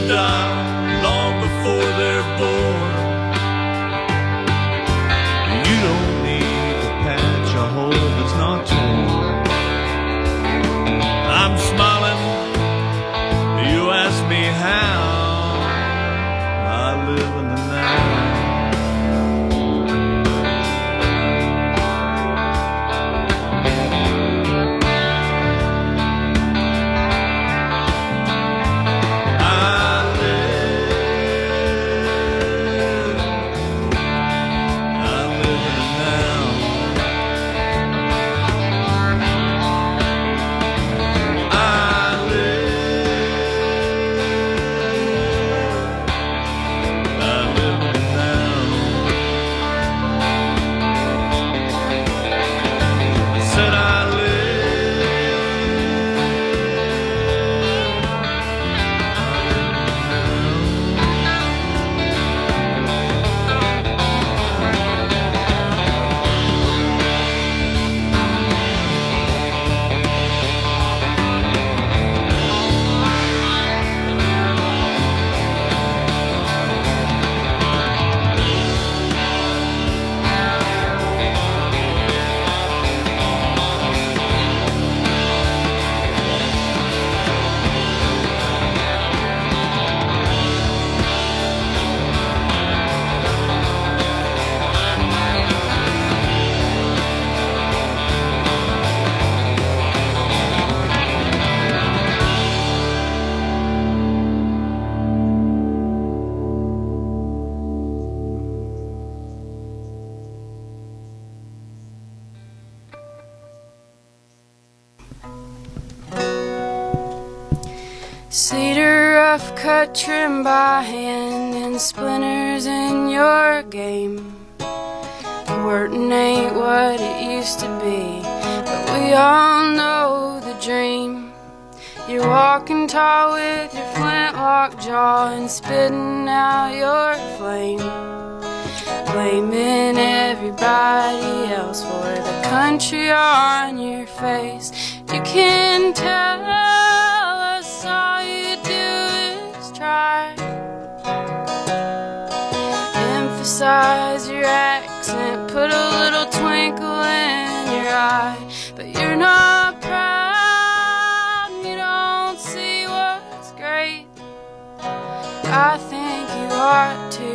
Die long before they're born. You don't need to patch a hole that's not torn. I'm smiling. You ask me how
all know the dream. You're walking tall with your flintlock jaw and spitting out your flame. Blaming everybody else for the country on your face. You can tell us all you do is try. Emphasize your accent, put a little twinkle in your eye. Not proud, you don't see what's great. I think you ought to.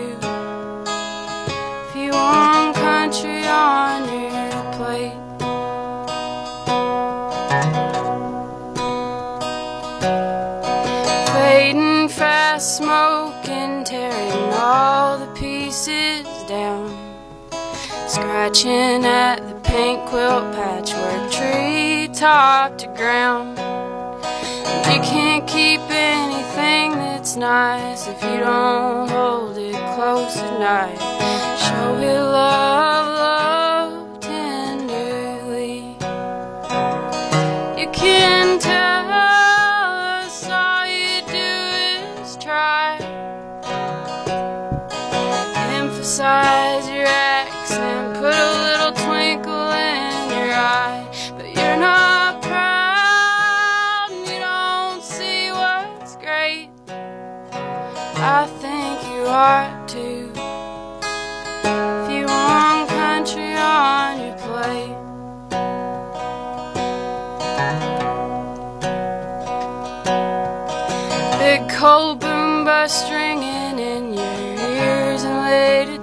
If you want country on your plate. Fading fast, smoking, tearing all the pieces down. Scratching at the paint quilt patchwork, tree top to ground. You can't keep anything that's nice if you don't hold it close at night. Show it love, love tenderly. You can tell us all you do is try. Emphasize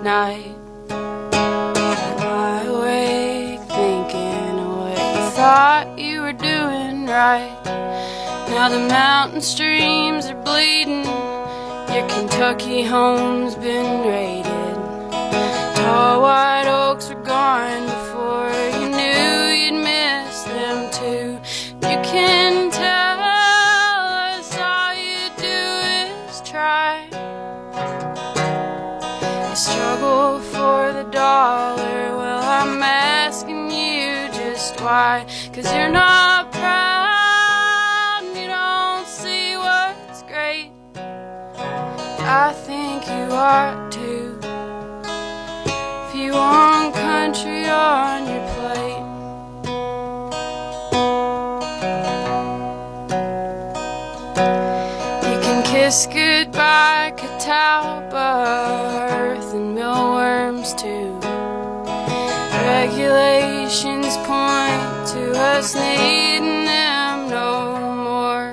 night. Lie awake thinking of what you thought you were doing right. Now the mountain streams are bleeding. Your Kentucky home's been raided. Tall white oaks were gone why. Cause you're not proud and you don't see what's great. I think you ought to. If you want country on your plate. You can kiss goodbye, Catawba, us needing them no more.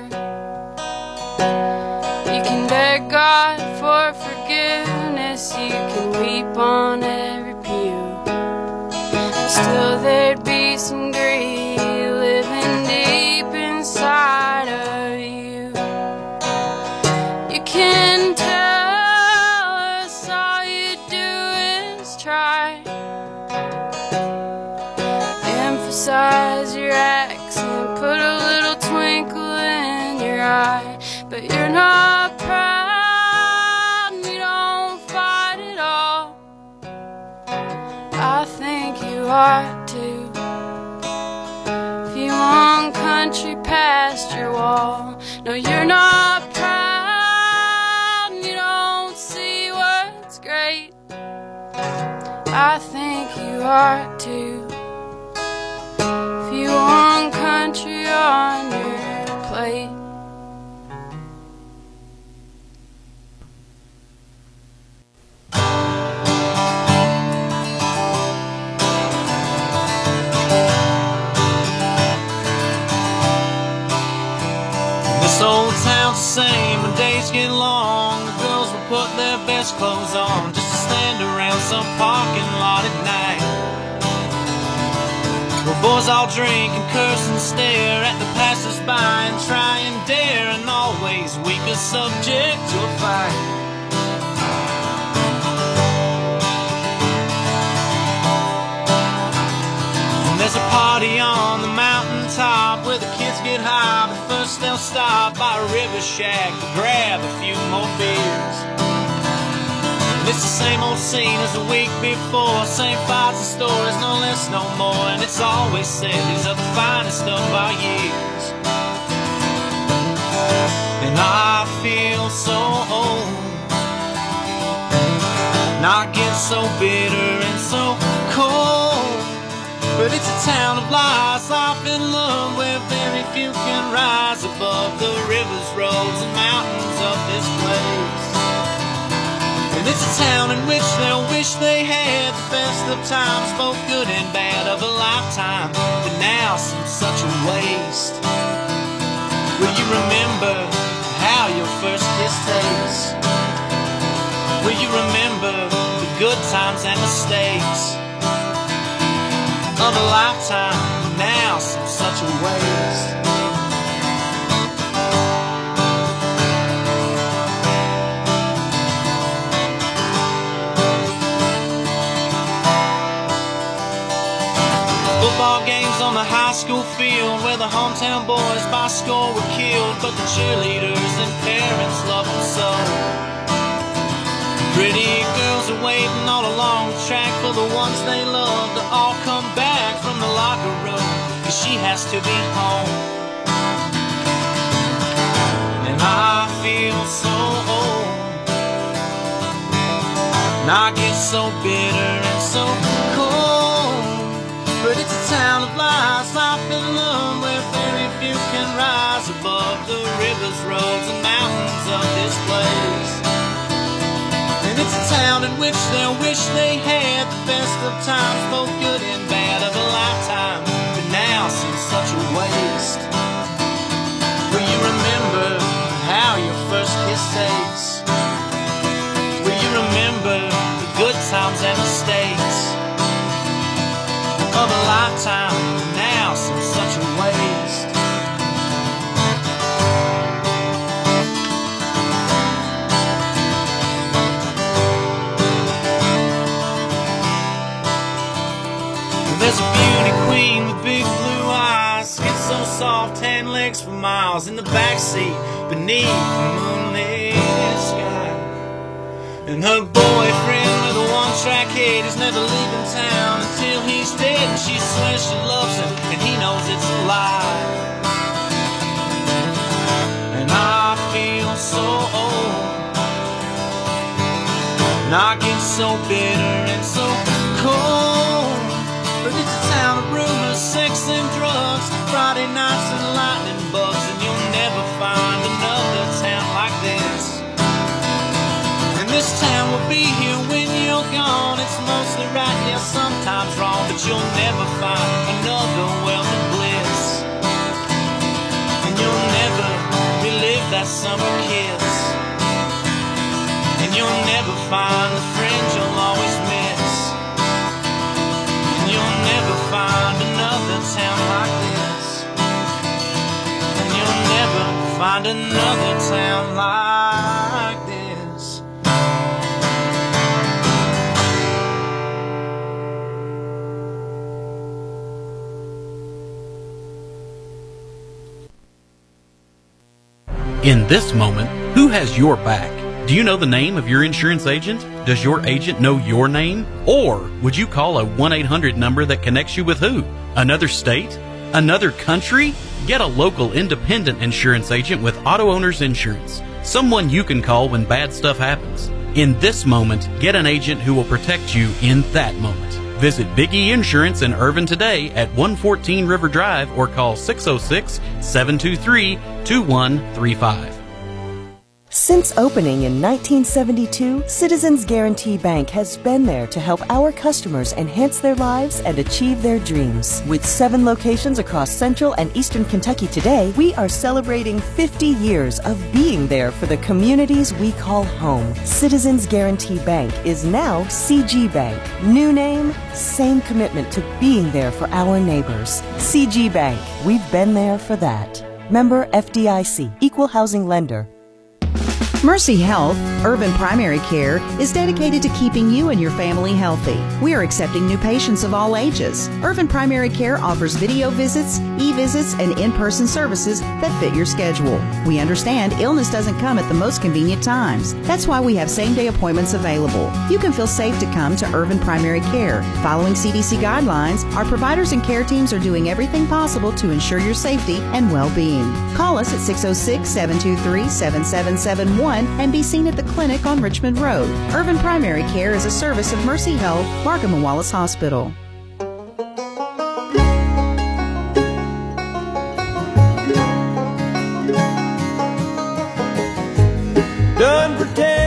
You can beg God for forgiveness, you can weep on every ought to. If you want country past your wall, no, you're not proud, and you don't see what's great. I think you ought to. If you want country on your plate.
This old town's the same when days get long. The girls will put their best clothes on just to stand around some parking lot at night. The boys all drink and curse and stare at the passers-by and try and dare and always weep is subject to a fight. There's a party on the mountaintop where the kids get high, but first they'll stop by a river shack to grab a few more beers. It's the same old scene as a week before, same fights and stories, no less, no more. And it's always said these are the finest of our years. And I feel so old. And I get so bitter. But it's a town of lies, life in love where very few can rise above the rivers, roads, and mountains of this place. And it's a town in which they'll wish they had the best of times, both good and bad of a lifetime, but now seems such a waste. Will you remember how your first kiss tastes? Will you remember the good times and mistakes? Of a lifetime now seems such a waste. Football games on the high school field where the hometown boys by score were killed, but the cheerleaders and parents love them so. Pretty girls are waiting all along the track for the ones they love to all come back from the locker room, cause she has to be home. And I feel so old. And I get so bitter and so cold. But it's a town of lies, life in love, where very few can rise above the rivers, roads, town in which they'll wish they had the best of times, both good and bad of a lifetime, but now seems such a waste. Miles in the backseat beneath the moonlit sky. And her boyfriend with a one-track hit is never leaving town until he's dead. And she swears she loves him, and he knows it's a lie. And I feel so old. And I get so bitter and so cold. But it's a town of rumors, sex and drugs, Friday nights and lightning bugs, and you'll never find another town like this. And this town will be here when you're gone. It's mostly right, yeah, sometimes wrong, but you'll never find another wealth of bliss. And you'll never relive that summer kiss. And you'll never find find another town like this.
In this moment, who has your back? Do you know the name of your insurance agent? Does your agent know your name? Or would you call a 1 800 number that connects you with who? Another state? Another country? Get a local independent insurance agent with Auto Owners Insurance. Someone you can call when bad stuff happens. In this moment, get an agent who will protect you in that moment. Visit Big E Insurance in Irvine today at 114 River Drive or call 606 723 2135.
Since opening in 1972, Citizens Guaranty Bank has been there to help our customers enhance their lives and achieve their dreams. With seven locations across central and eastern Kentucky today, we are celebrating 50 years of being there for the communities we call home. Citizens Guaranty Bank is now CG Bank. New name, same commitment to being there for our neighbors. CG Bank, we've been there for that. Member FDIC, Equal Housing Lender.
Mercy Health, Irvine Primary Care, is dedicated to keeping you and your family healthy. We are accepting new patients of all ages. Irvine Primary Care offers video visits, e visits, and in person services that fit your schedule. We understand illness doesn't come at the most convenient times. That's why we have same day appointments available. You can feel safe to come to Irvine Primary Care. Following CDC guidelines, our providers and care teams are doing everything possible to ensure your safety and well being. Call us at 606 723 7771 and be seen at the clinic on Richmond Road. Irvine Primary Care is a service of Mercy Health, Marcum and Wallace Hospital.
Done pretending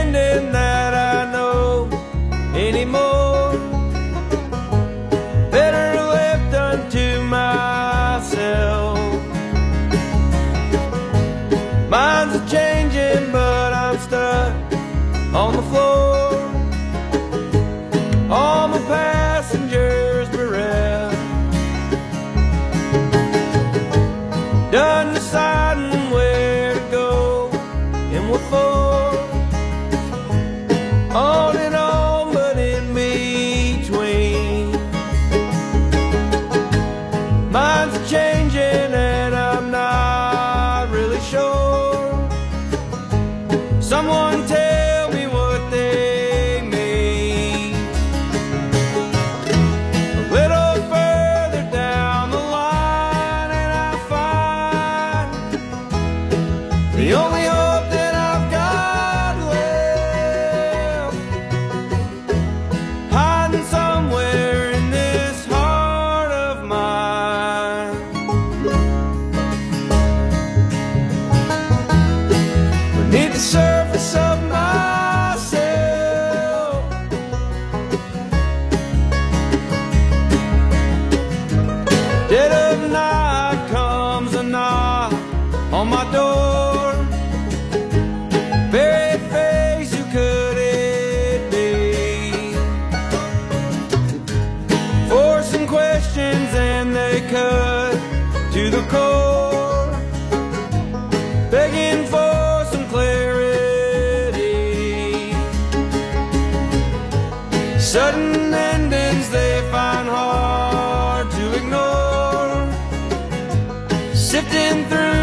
Sifting through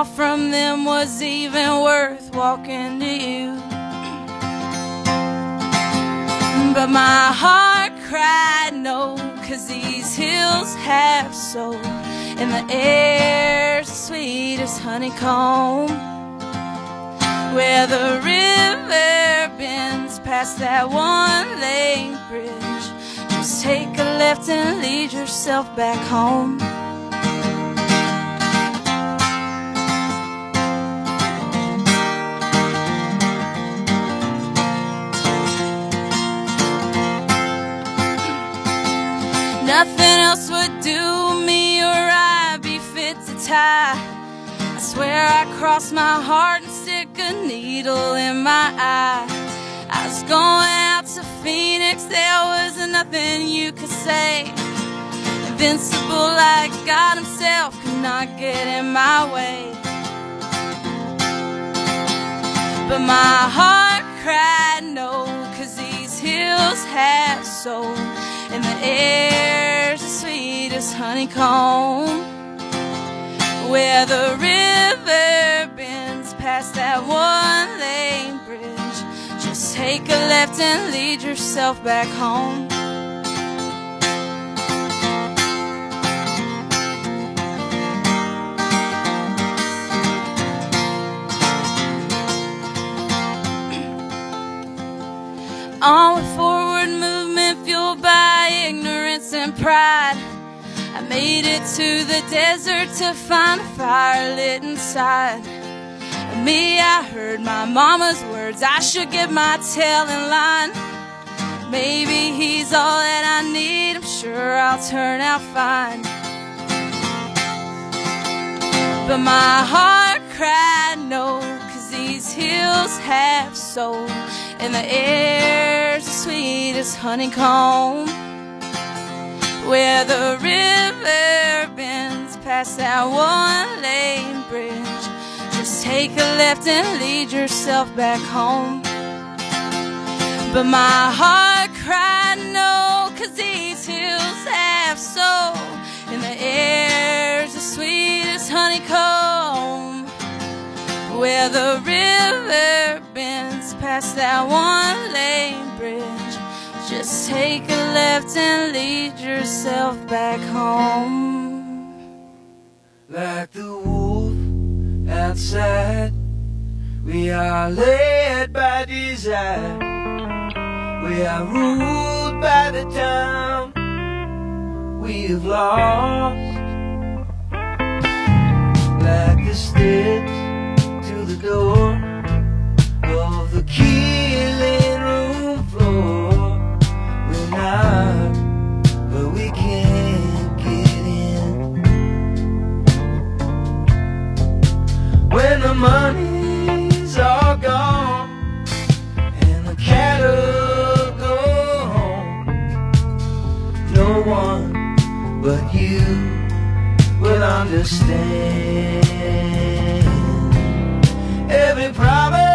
off from them was even worth walking to you. But my heart cried no, cause these hills have soul. And the air's sweet as honeycomb. Where the river bends past that one lane bridge. Just take a left and lead yourself back home. Crossed my heart and stick a needle in my eye. I was going out to Phoenix, there was nothing you could say. Invincible like God Himself could not get in my way. But my heart cried no, cause these hills have soul. And the air's as sweet as honeycomb. Where the river past that one lane bridge. Just take a left and lead yourself back home. Onward forward movement fueled by ignorance and pride. I made it to the desert to find a fire lit inside. Me, I heard my mama's words. I should get my tail in line. Maybe he's all that I need. I'm sure I'll turn out fine. But my heart cried no, cause these hills have soul. And the air's the sweetest honeycomb. Where the river bends past that one lane bridge. Just take a left and lead yourself back home. But my heart cried no, cause these hills have soul. And the air's the sweetest honeycomb. Where the river bends past that one lane bridge. Just take a left and lead yourself back home.
like the wolf outside. We are led by desire. We are ruled by the time we've lost. Like the steps to the door of the killing room floor. We're not, money's all gone and the cattle go home. No one but you will understand. Every promise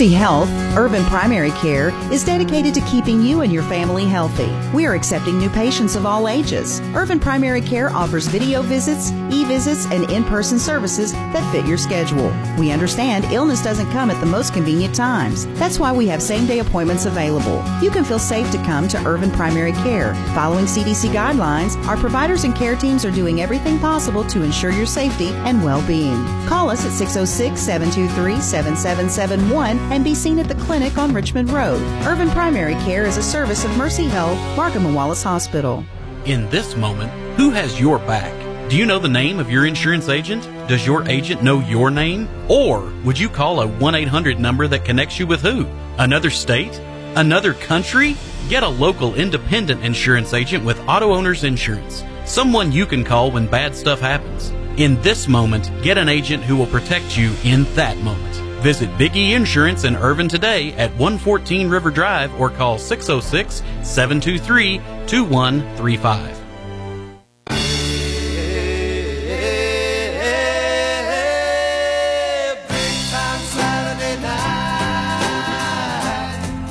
Mercy Health, Irvine Primary Care, is dedicated to keeping you and your family healthy. We are accepting new patients of all ages. Irvine Primary Care offers video visits, e visits, and in person services that fit your schedule. We understand illness doesn't come at the most convenient times. That's why we have same day appointments available. You can feel safe to come to Irvine Primary Care. Following CDC guidelines, our providers and care teams are doing everything possible to ensure your safety and well being. Call us at 606 723 7771 and be seen at the clinic on Richmond Road. Irvine Primary Care is a service of Mercy Health, Marcum and Wallace Hospital.
In this moment, who has your back? Do you know the name of your insurance agent? Does your agent know your name? Or would you call a 1 800 number that connects you with who? Another state? Another country? Get a local independent insurance agent with Auto Owners Insurance. Someone you can call when bad stuff happens. In this moment, get an agent who will protect you in that moment. Visit Big E Insurance in Irvine today at 114 River Drive or call 606 723 2135.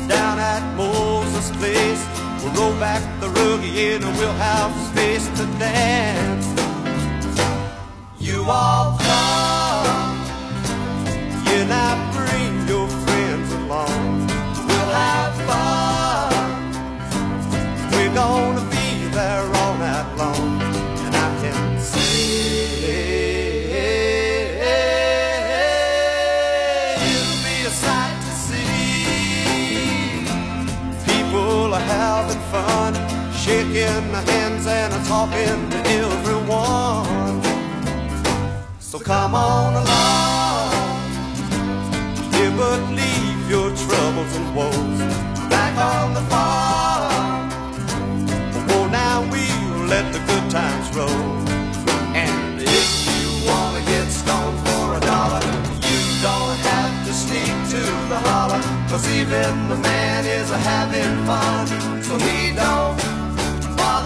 down at Moses' place. We'll roll back the rug and we'll have space to dance. You all shaking hands and are talking to everyone. So come on along, yeah, but leave your troubles and woes back on the farm. Oh, now we'll let the good times roll. And if you wanna get stoned for a dollar, you don't have to sneak to the holler. Cause even the man is a having fun, so he don't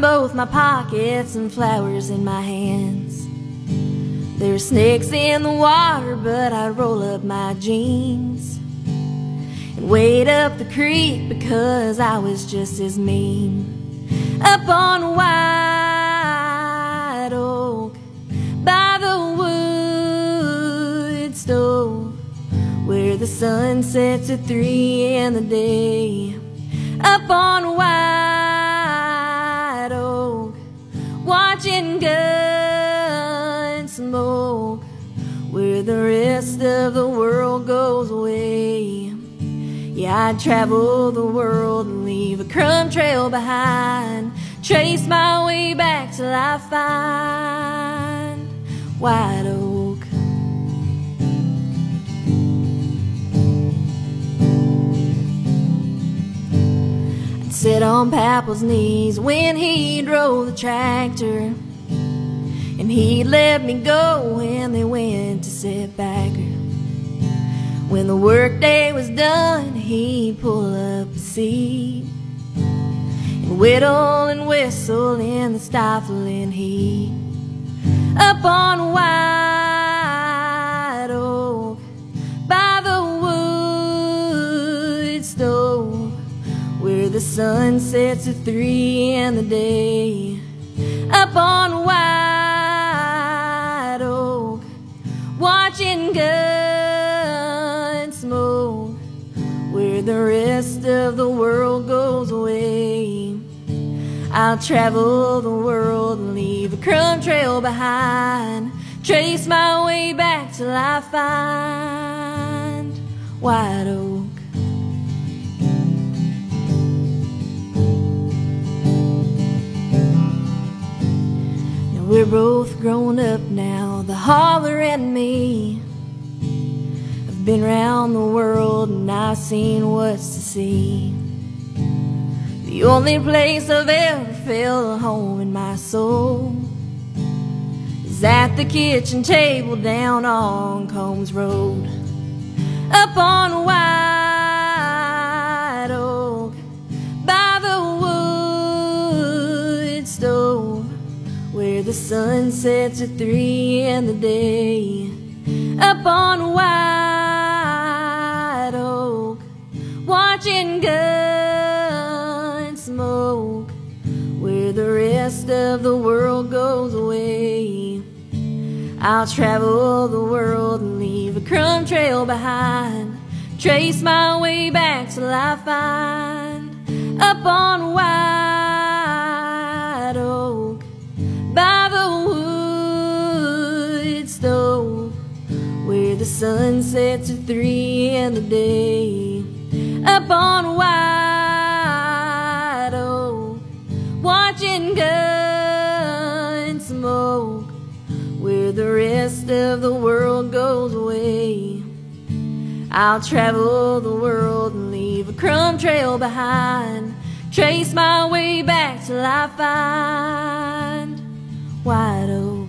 both my pockets and flowers in my hands. There's snakes in the water, but I roll up my jeans and wade up the creek because I was just as mean. Up on White Oak by the wood stove where the sun sets at three in the day. Up on White I'd travel the world and leave a crumb trail behind. Trace my way back till I find White Oak. I'd sit on Papa's knees when he drove the tractor. And he'd let me go when they went to sit back. When the workday was done, he'd pull up a seat and whittle and whistle in the stifling heat. Up on White Oak by the wood stove where the sun sets at three in the day. Up on White Oak, watching gun rest of the world goes away. I'll travel the world and leave a crumb trail behind. Trace my way back till I find White Oak. Now we're both grown up now, the holler and me. Been round the world and I've seen what's to see. The only place I've ever felt a home in my soul is at the kitchen table down on Combs Road. Up on White Oak by the wood stove where the sun sets at three in the day. Up on White watching gun smoke where the rest of the world goes away. I'll travel the world and leave a crumb trail behind. Trace my way back till I find up on White Oak by the wood stove where the sun sets at three in the day. Up on White Oak, watching gun smoke where the rest of the world goes away. I'll travel the world and leave a crumb trail behind. Trace my way back till I find wide Oak.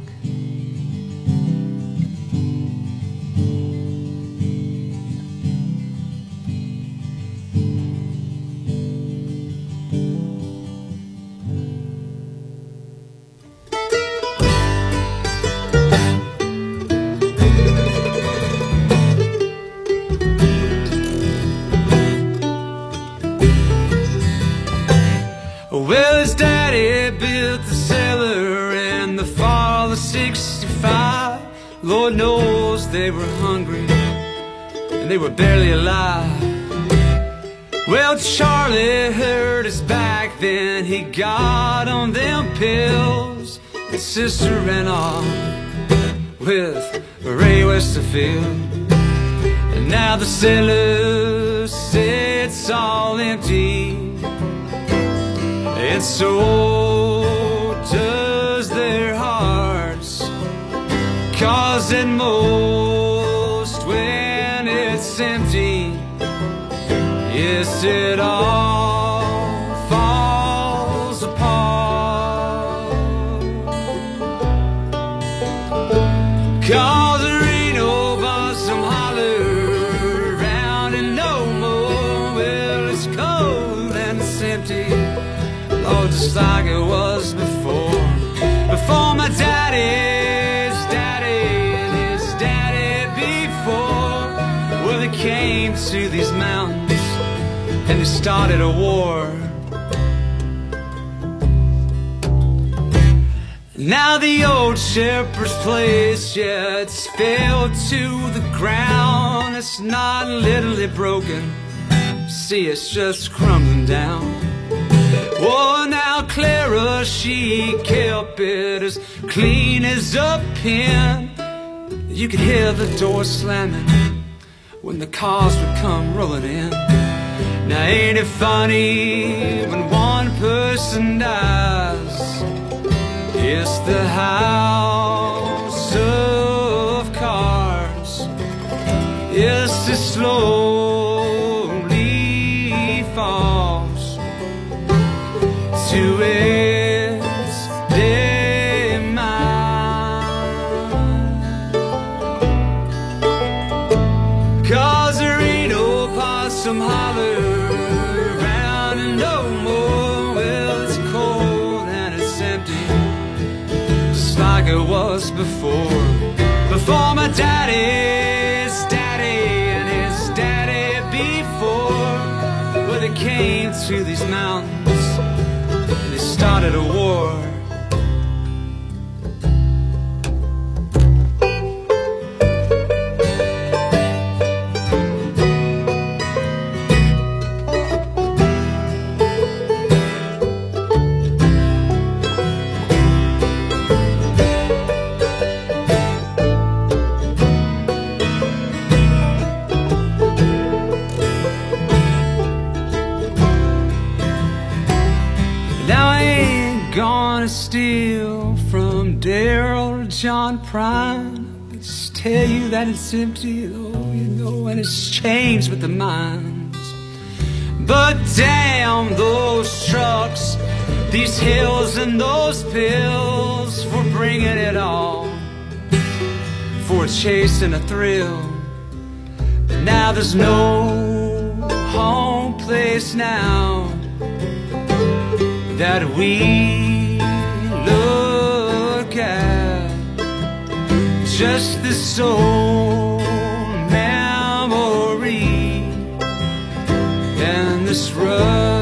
They were hungry and they were barely alive. Well, Charlie hurt his back, then he got on them pills. His sister ran off with Ray Westerfield. And now the cellar sits all empty. And so does their hearts. Cause at yes, it all started a war. Now the old shepherd's place, yeah, it's fell to the ground. It's not literally broken. See, it's just crumbling down. Oh, now Clara, she kept it as clean as a pin. You could hear the door slamming when the cars would come rolling in. Now, ain't it funny when one person dies? It's the house of cards. Yes, it slowly falls to its Prine. I just tell you that it's empty, though, you know, and it's changed with the minds. But damn those trucks, these hills and those pills for bringing it all, for a chase and a thrill. But now there's no home place now that we just this old memory and this rusted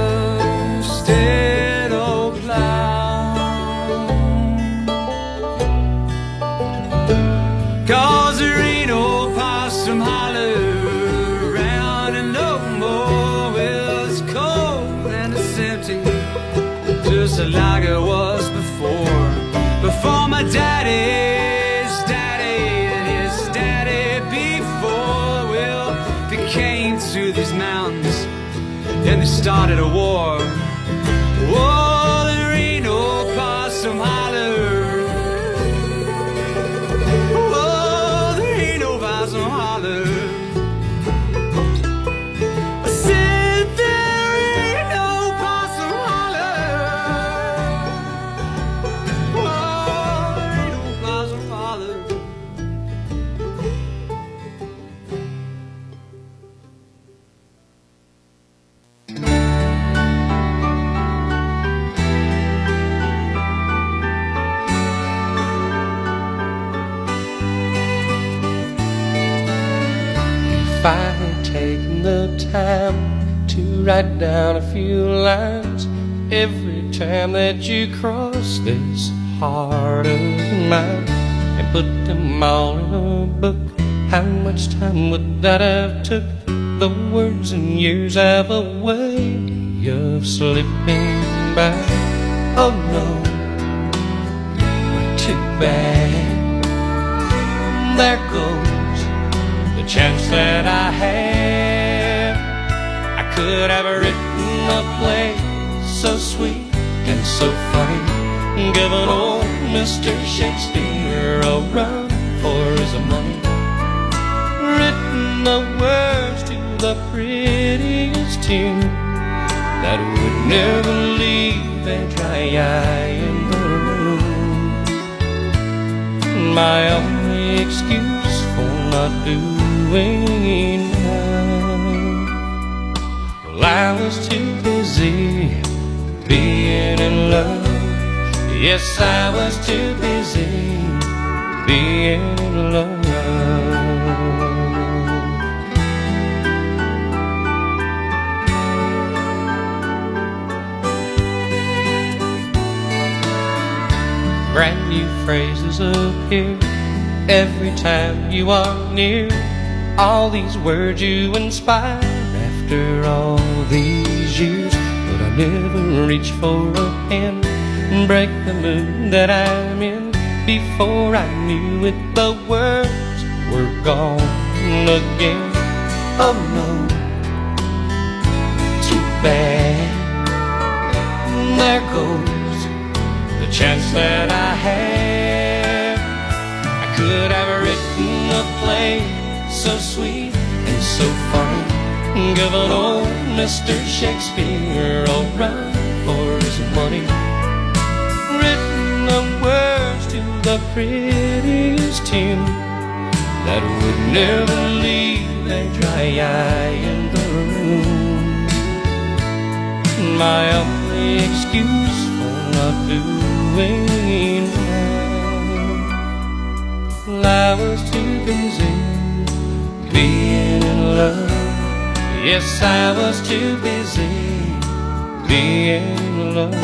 old plow. Cause there ain't no possum holler around and no more. Well, it's cold and it's empty just like it was before. Before my daddy's started a war.
If I had taken the time to write down a few lines every time that you cross this heart of mine and put them all in a book, how much time would that have took? The words and years have a way of slipping by. Oh no, too bad. There goes chance that I had. I could have written a play so sweet and so funny, given old Mr. Shakespeare a run for his money. Written the words to the prettiest tune that would never leave a dry eye in the room. My only excuse for not doing away now. Well, I was too busy being in love. Yes, I was too busy being in love. Brand new phrases appear every time you are near. All these words you inspire after all these years, but I never reach for a pen and break the mood that I'm in. Before I knew it, the words were gone again. Oh no, too bad. There goes the chance that I had. I could have written so sweet and so funny. Given old Mr. Shakespeare a run for his money. Written the words to the prettiest tune that would never leave a dry eye in the room. My only excuse for not doing well, I was too busy being in love. Yes, I was too busy being in love.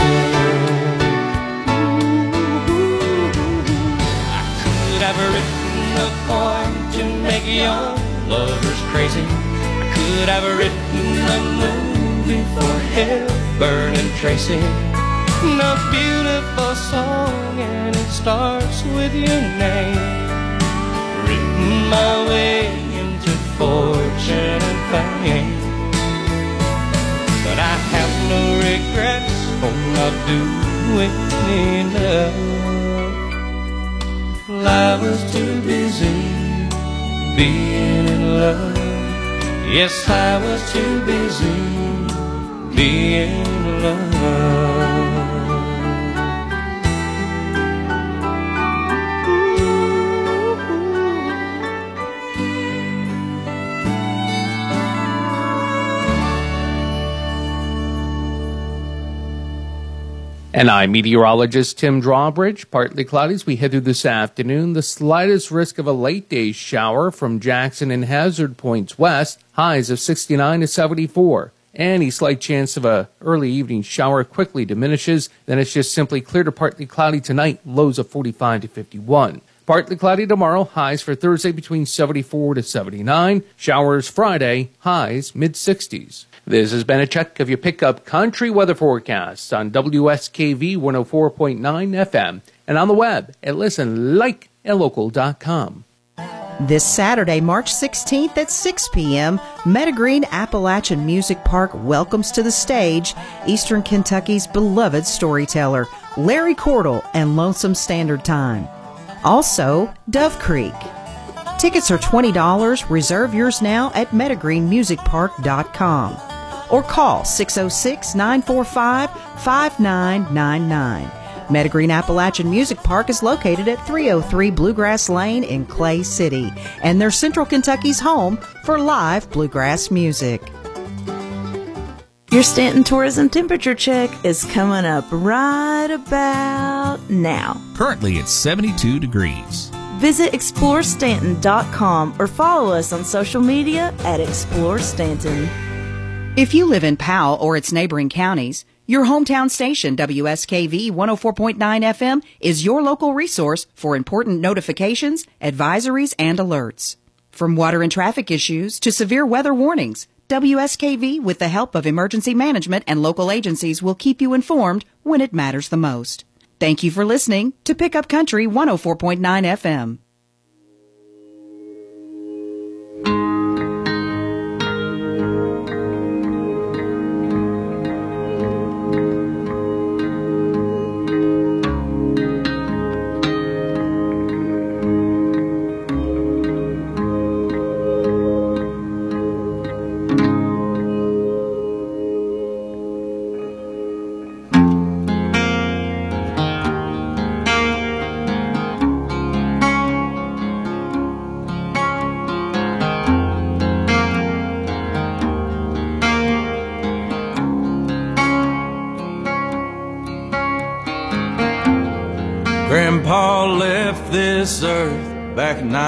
I could have written a poem to make young lovers crazy. I could have written a movie for Hepburn and Tracy. A beautiful song, and it starts with your name. Written my way fortune and fame. But I have no regrets for not doing enough. I was too busy being in love. Yes, I was too busy being in love.
And I'm meteorologist Tim Drawbridge. Partly cloudy as we head through this afternoon. The slightest risk of a late day shower from Jackson and Hazard points west. Highs of 69 to 74. Any slight chance of a early evening shower quickly diminishes. Then it's just simply clear to partly cloudy tonight. Lows of 45 to 51. Partly cloudy tomorrow. Highs for Thursday between 74 to 79. Showers Friday. Highs mid 60s. This has been a check of your pickup country weather forecasts on WSKV 104.9 FM and on the web at listenlikeandlocal.com.
This Saturday, March 16th at 6 p.m., Meadowgreen Appalachian Music Park welcomes to the stage Eastern Kentucky's beloved storyteller, Larry Cordle and Lonesome Standard Time. Also, Dove Creek. Tickets are $20. Reserve yours now at meadowgreenmusicpark.com or call 606 945 5999. Meadowgreen Appalachian Music Park is located at 303 Bluegrass Lane in Clay City, and they're Central Kentucky's home for live bluegrass music.
Your Stanton Tourism temperature check is coming up right about now.
Currently, it's 72 degrees.
Visit explorestanton.com or follow us on social media at Explore Stanton.
If you live in Powell or its neighboring counties, your hometown station, WSKV 104.9 FM, is your local resource for important notifications, advisories, and alerts. From water and traffic issues to severe weather warnings, WSKV, with the help of emergency management and local agencies, will keep you informed when it matters the most. Thank you for listening to Pickup Country 104.9 FM.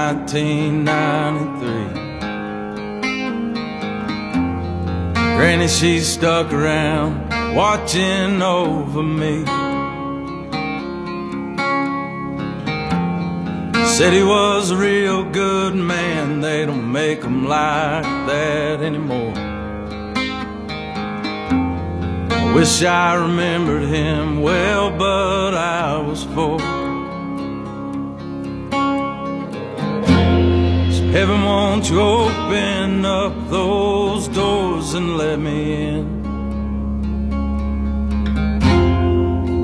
1993. Granny, she stuck around watching over me.
Said he was a real good man, they don't make him like that anymore. I wish I remembered him well, but I was four. Heaven, won't you open up those doors and let me in?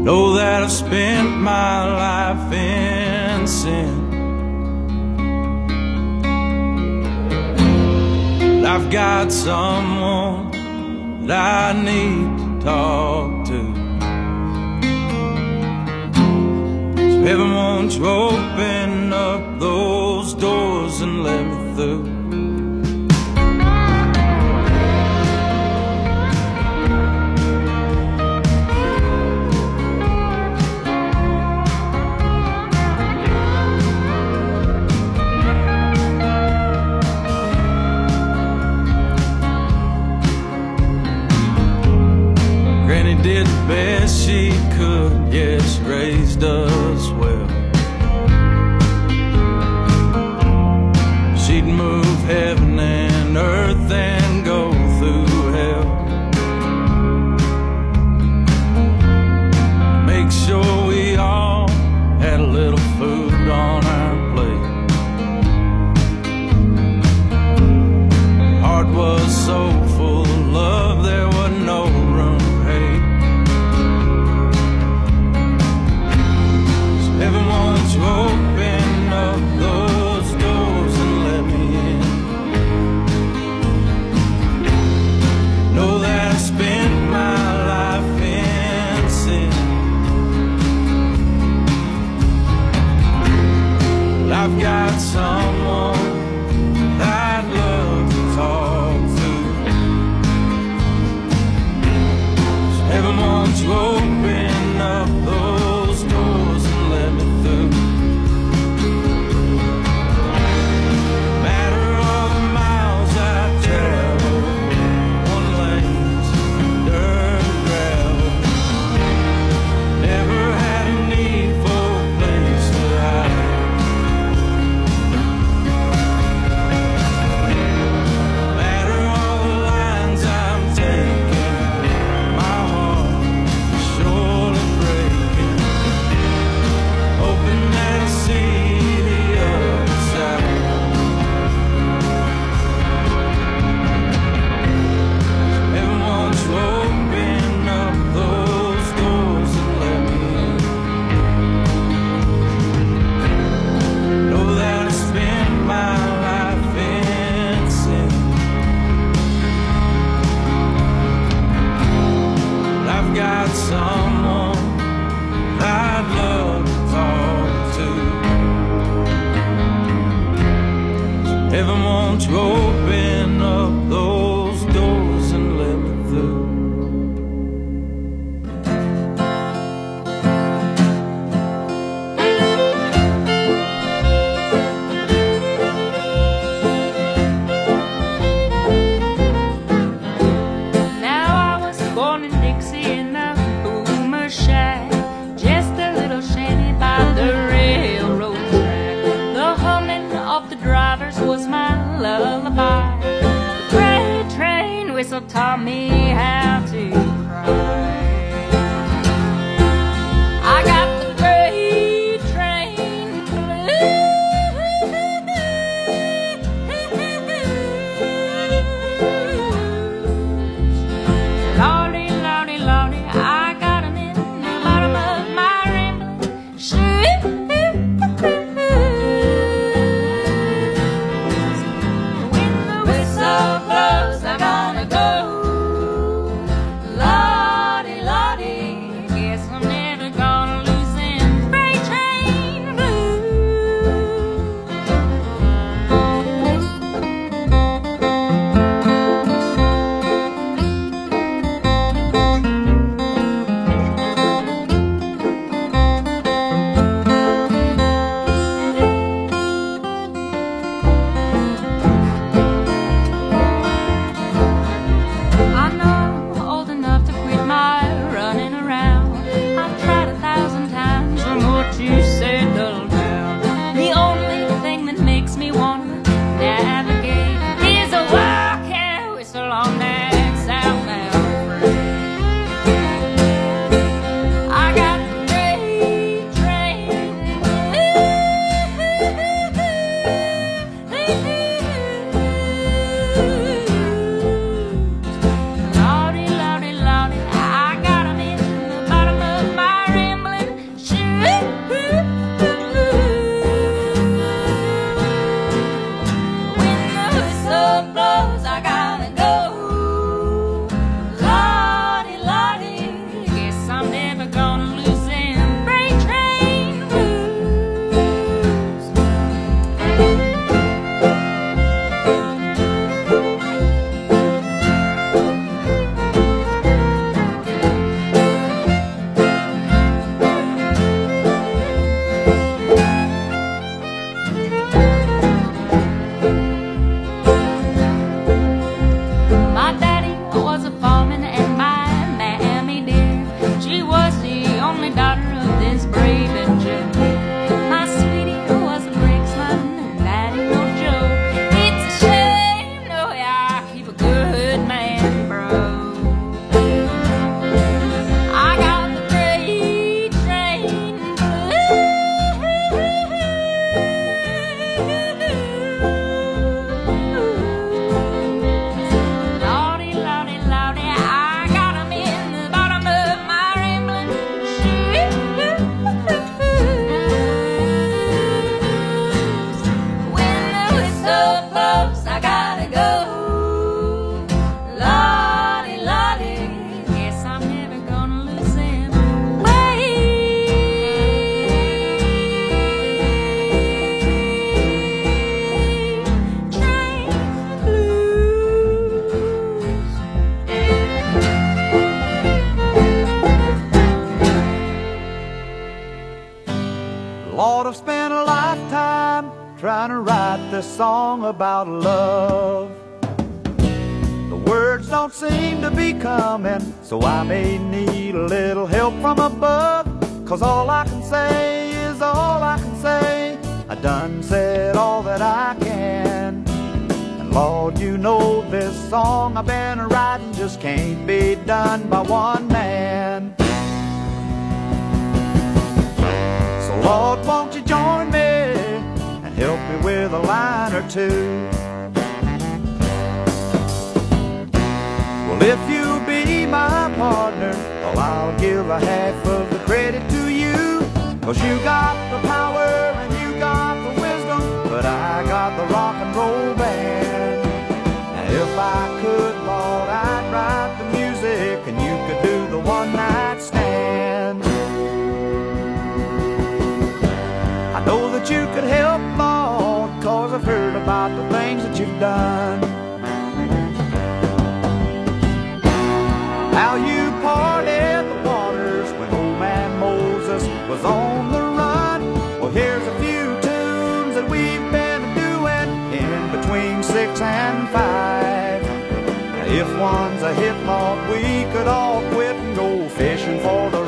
Know that I've spent my life in sin. I've got someone that I need to talk to. So heaven, won't you open up those those doors and let me through. I'll give a half of the credit to you. Cause you got the power and you got the wisdom, but I got the rock and roll band. Now if I could, Lord, I'd write the music and you could do the one night stand. I know that you could help, Lord, cause I've heard about the things that you've done. and five. If one's a hit lot, we could all quit and go fishing for the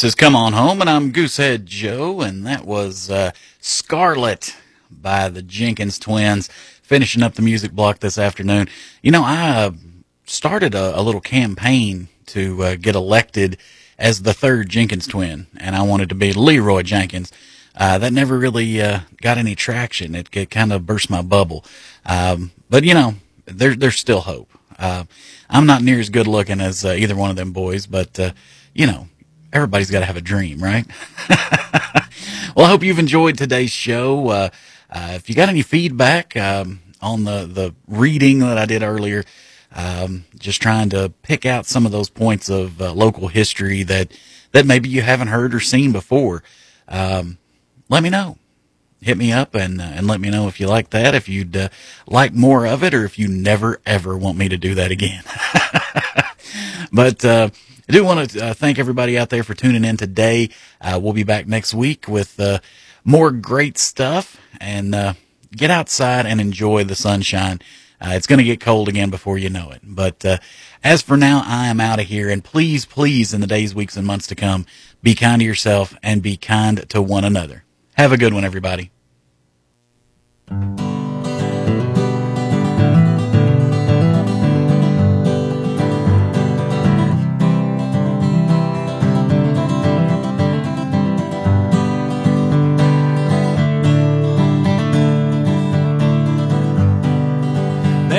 This
is Come On Home, and I'm Goosehead Joe, and that was uh, Scarlet by the Jenkins Twins, finishing up the music block this afternoon. You know, I uh, started a, a, little campaign to uh, get elected as the third Jenkins twin, and I wanted to be Leroy Jenkins. Uh, that never really uh, got any traction. It, it kind of burst my bubble. Um, but, you know, there, there's still hope. Uh, I'm not near as good looking as either one of them boys, but, you know, everybody's got to have a dream, right? well, I hope you've enjoyed today's show. Uh, uh, if you got any feedback um, on the the reading that I did earlier, um, just trying to pick out some of those points of uh, local history that that maybe you haven't heard or seen before, um, let me know. Hit me up and uh, and let me know if you like that, if you'd uh, like more of it, or if you never ever want me to do that again. but uh, I do want to uh, thank everybody out there for tuning in today. Uh, we'll be back next week with uh, more great stuff and uh, get outside and enjoy the sunshine. Uh, it's going to get cold again before you know it. But uh, as for now, I am out of here. And please, please, in the days, weeks, and months to come, be kind to yourself and be kind to one another. Have a good one, everybody.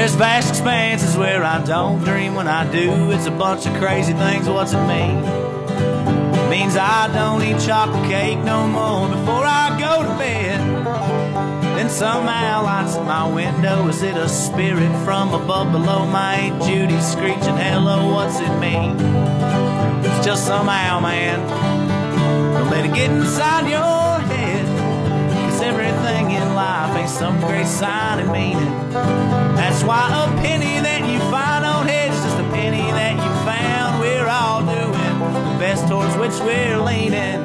There's vast expanses where I don't dream when I do. It's a bunch of crazy things. What's it mean? It means I don't eat chocolate cake no more before I go to bed. Then somehow lights in my window. Is it a spirit from above below? My Aunt Judy screeching, hello, what's it mean? It's just somehow, man. Don't let it get inside your head. Cause everything in life ain't some great sign and meaning. That's why a penny that you find on heads is just a penny that you found. We're all doing the best towards which we're leaning.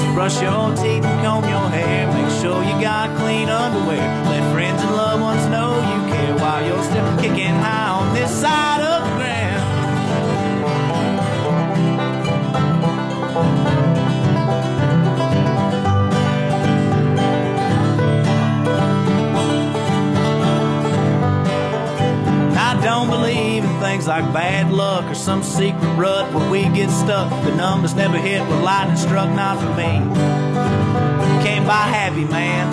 So brush your teeth and comb your hair. Make sure you got clean underwear. Let friends and loved ones know you care while you're still kicking high on this side of things like bad luck or some secret rut where we get stuck. The numbers never hit where lightning struck, not for me. Can't buy happy, man.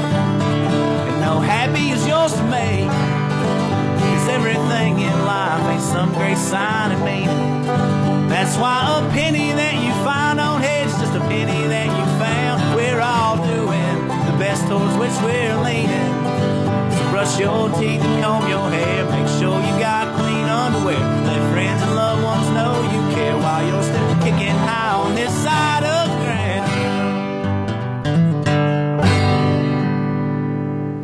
And no happy is yours to me. Cause everything in life ain't some great sign of meaning. That's why a penny that you find on heads just a penny that you found. We're all doing the best towards which we're leaning. So brush your teeth and comb your hair. Make sure you got clean. Let friends and loved ones know you care while you're still kicking high on this side of ground.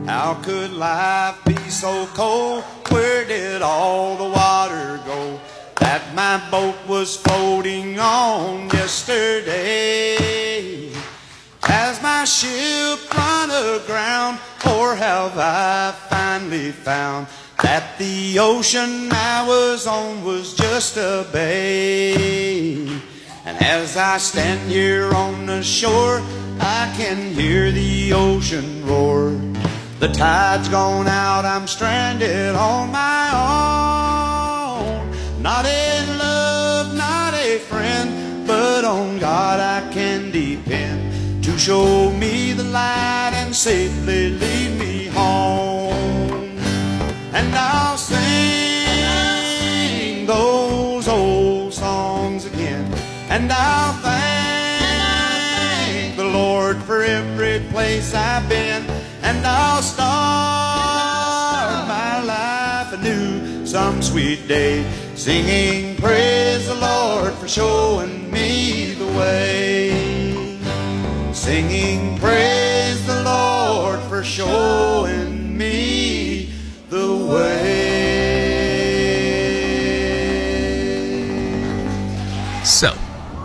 How could life be so cold? Where did all the water go that my boat was floating on yesterday? Has my ship run aground, or have I finally found that the ocean I was on was just a bay? And as I stand here on the shore, I can hear the ocean roar. The tide's gone out, I'm stranded on my own. Not in love, not a friend, but on God I can depend to show me the light and safely lead me home. And I'll sing those old songs again, and I'll thank the Lord for every place I've been, and I'll start my life anew some sweet day, singing praise the Lord for showing me the way. Singing praise the Lord for showing me the way.
So,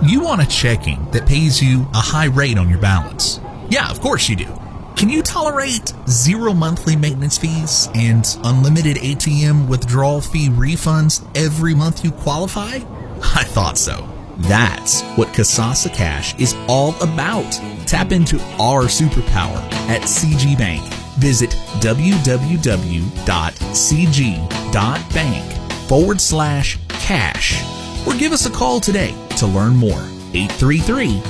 you want a checking that pays you a high rate on your balance? Yeah, of course you do. Can you tolerate zero monthly maintenance fees and unlimited ATM withdrawal fee refunds every month you qualify? I thought so. That's what Kasasa Cash is all about. Tap into our superpower at CG Bank. Visit www.cg.bank forward slash cash or give us a call today to learn more. 833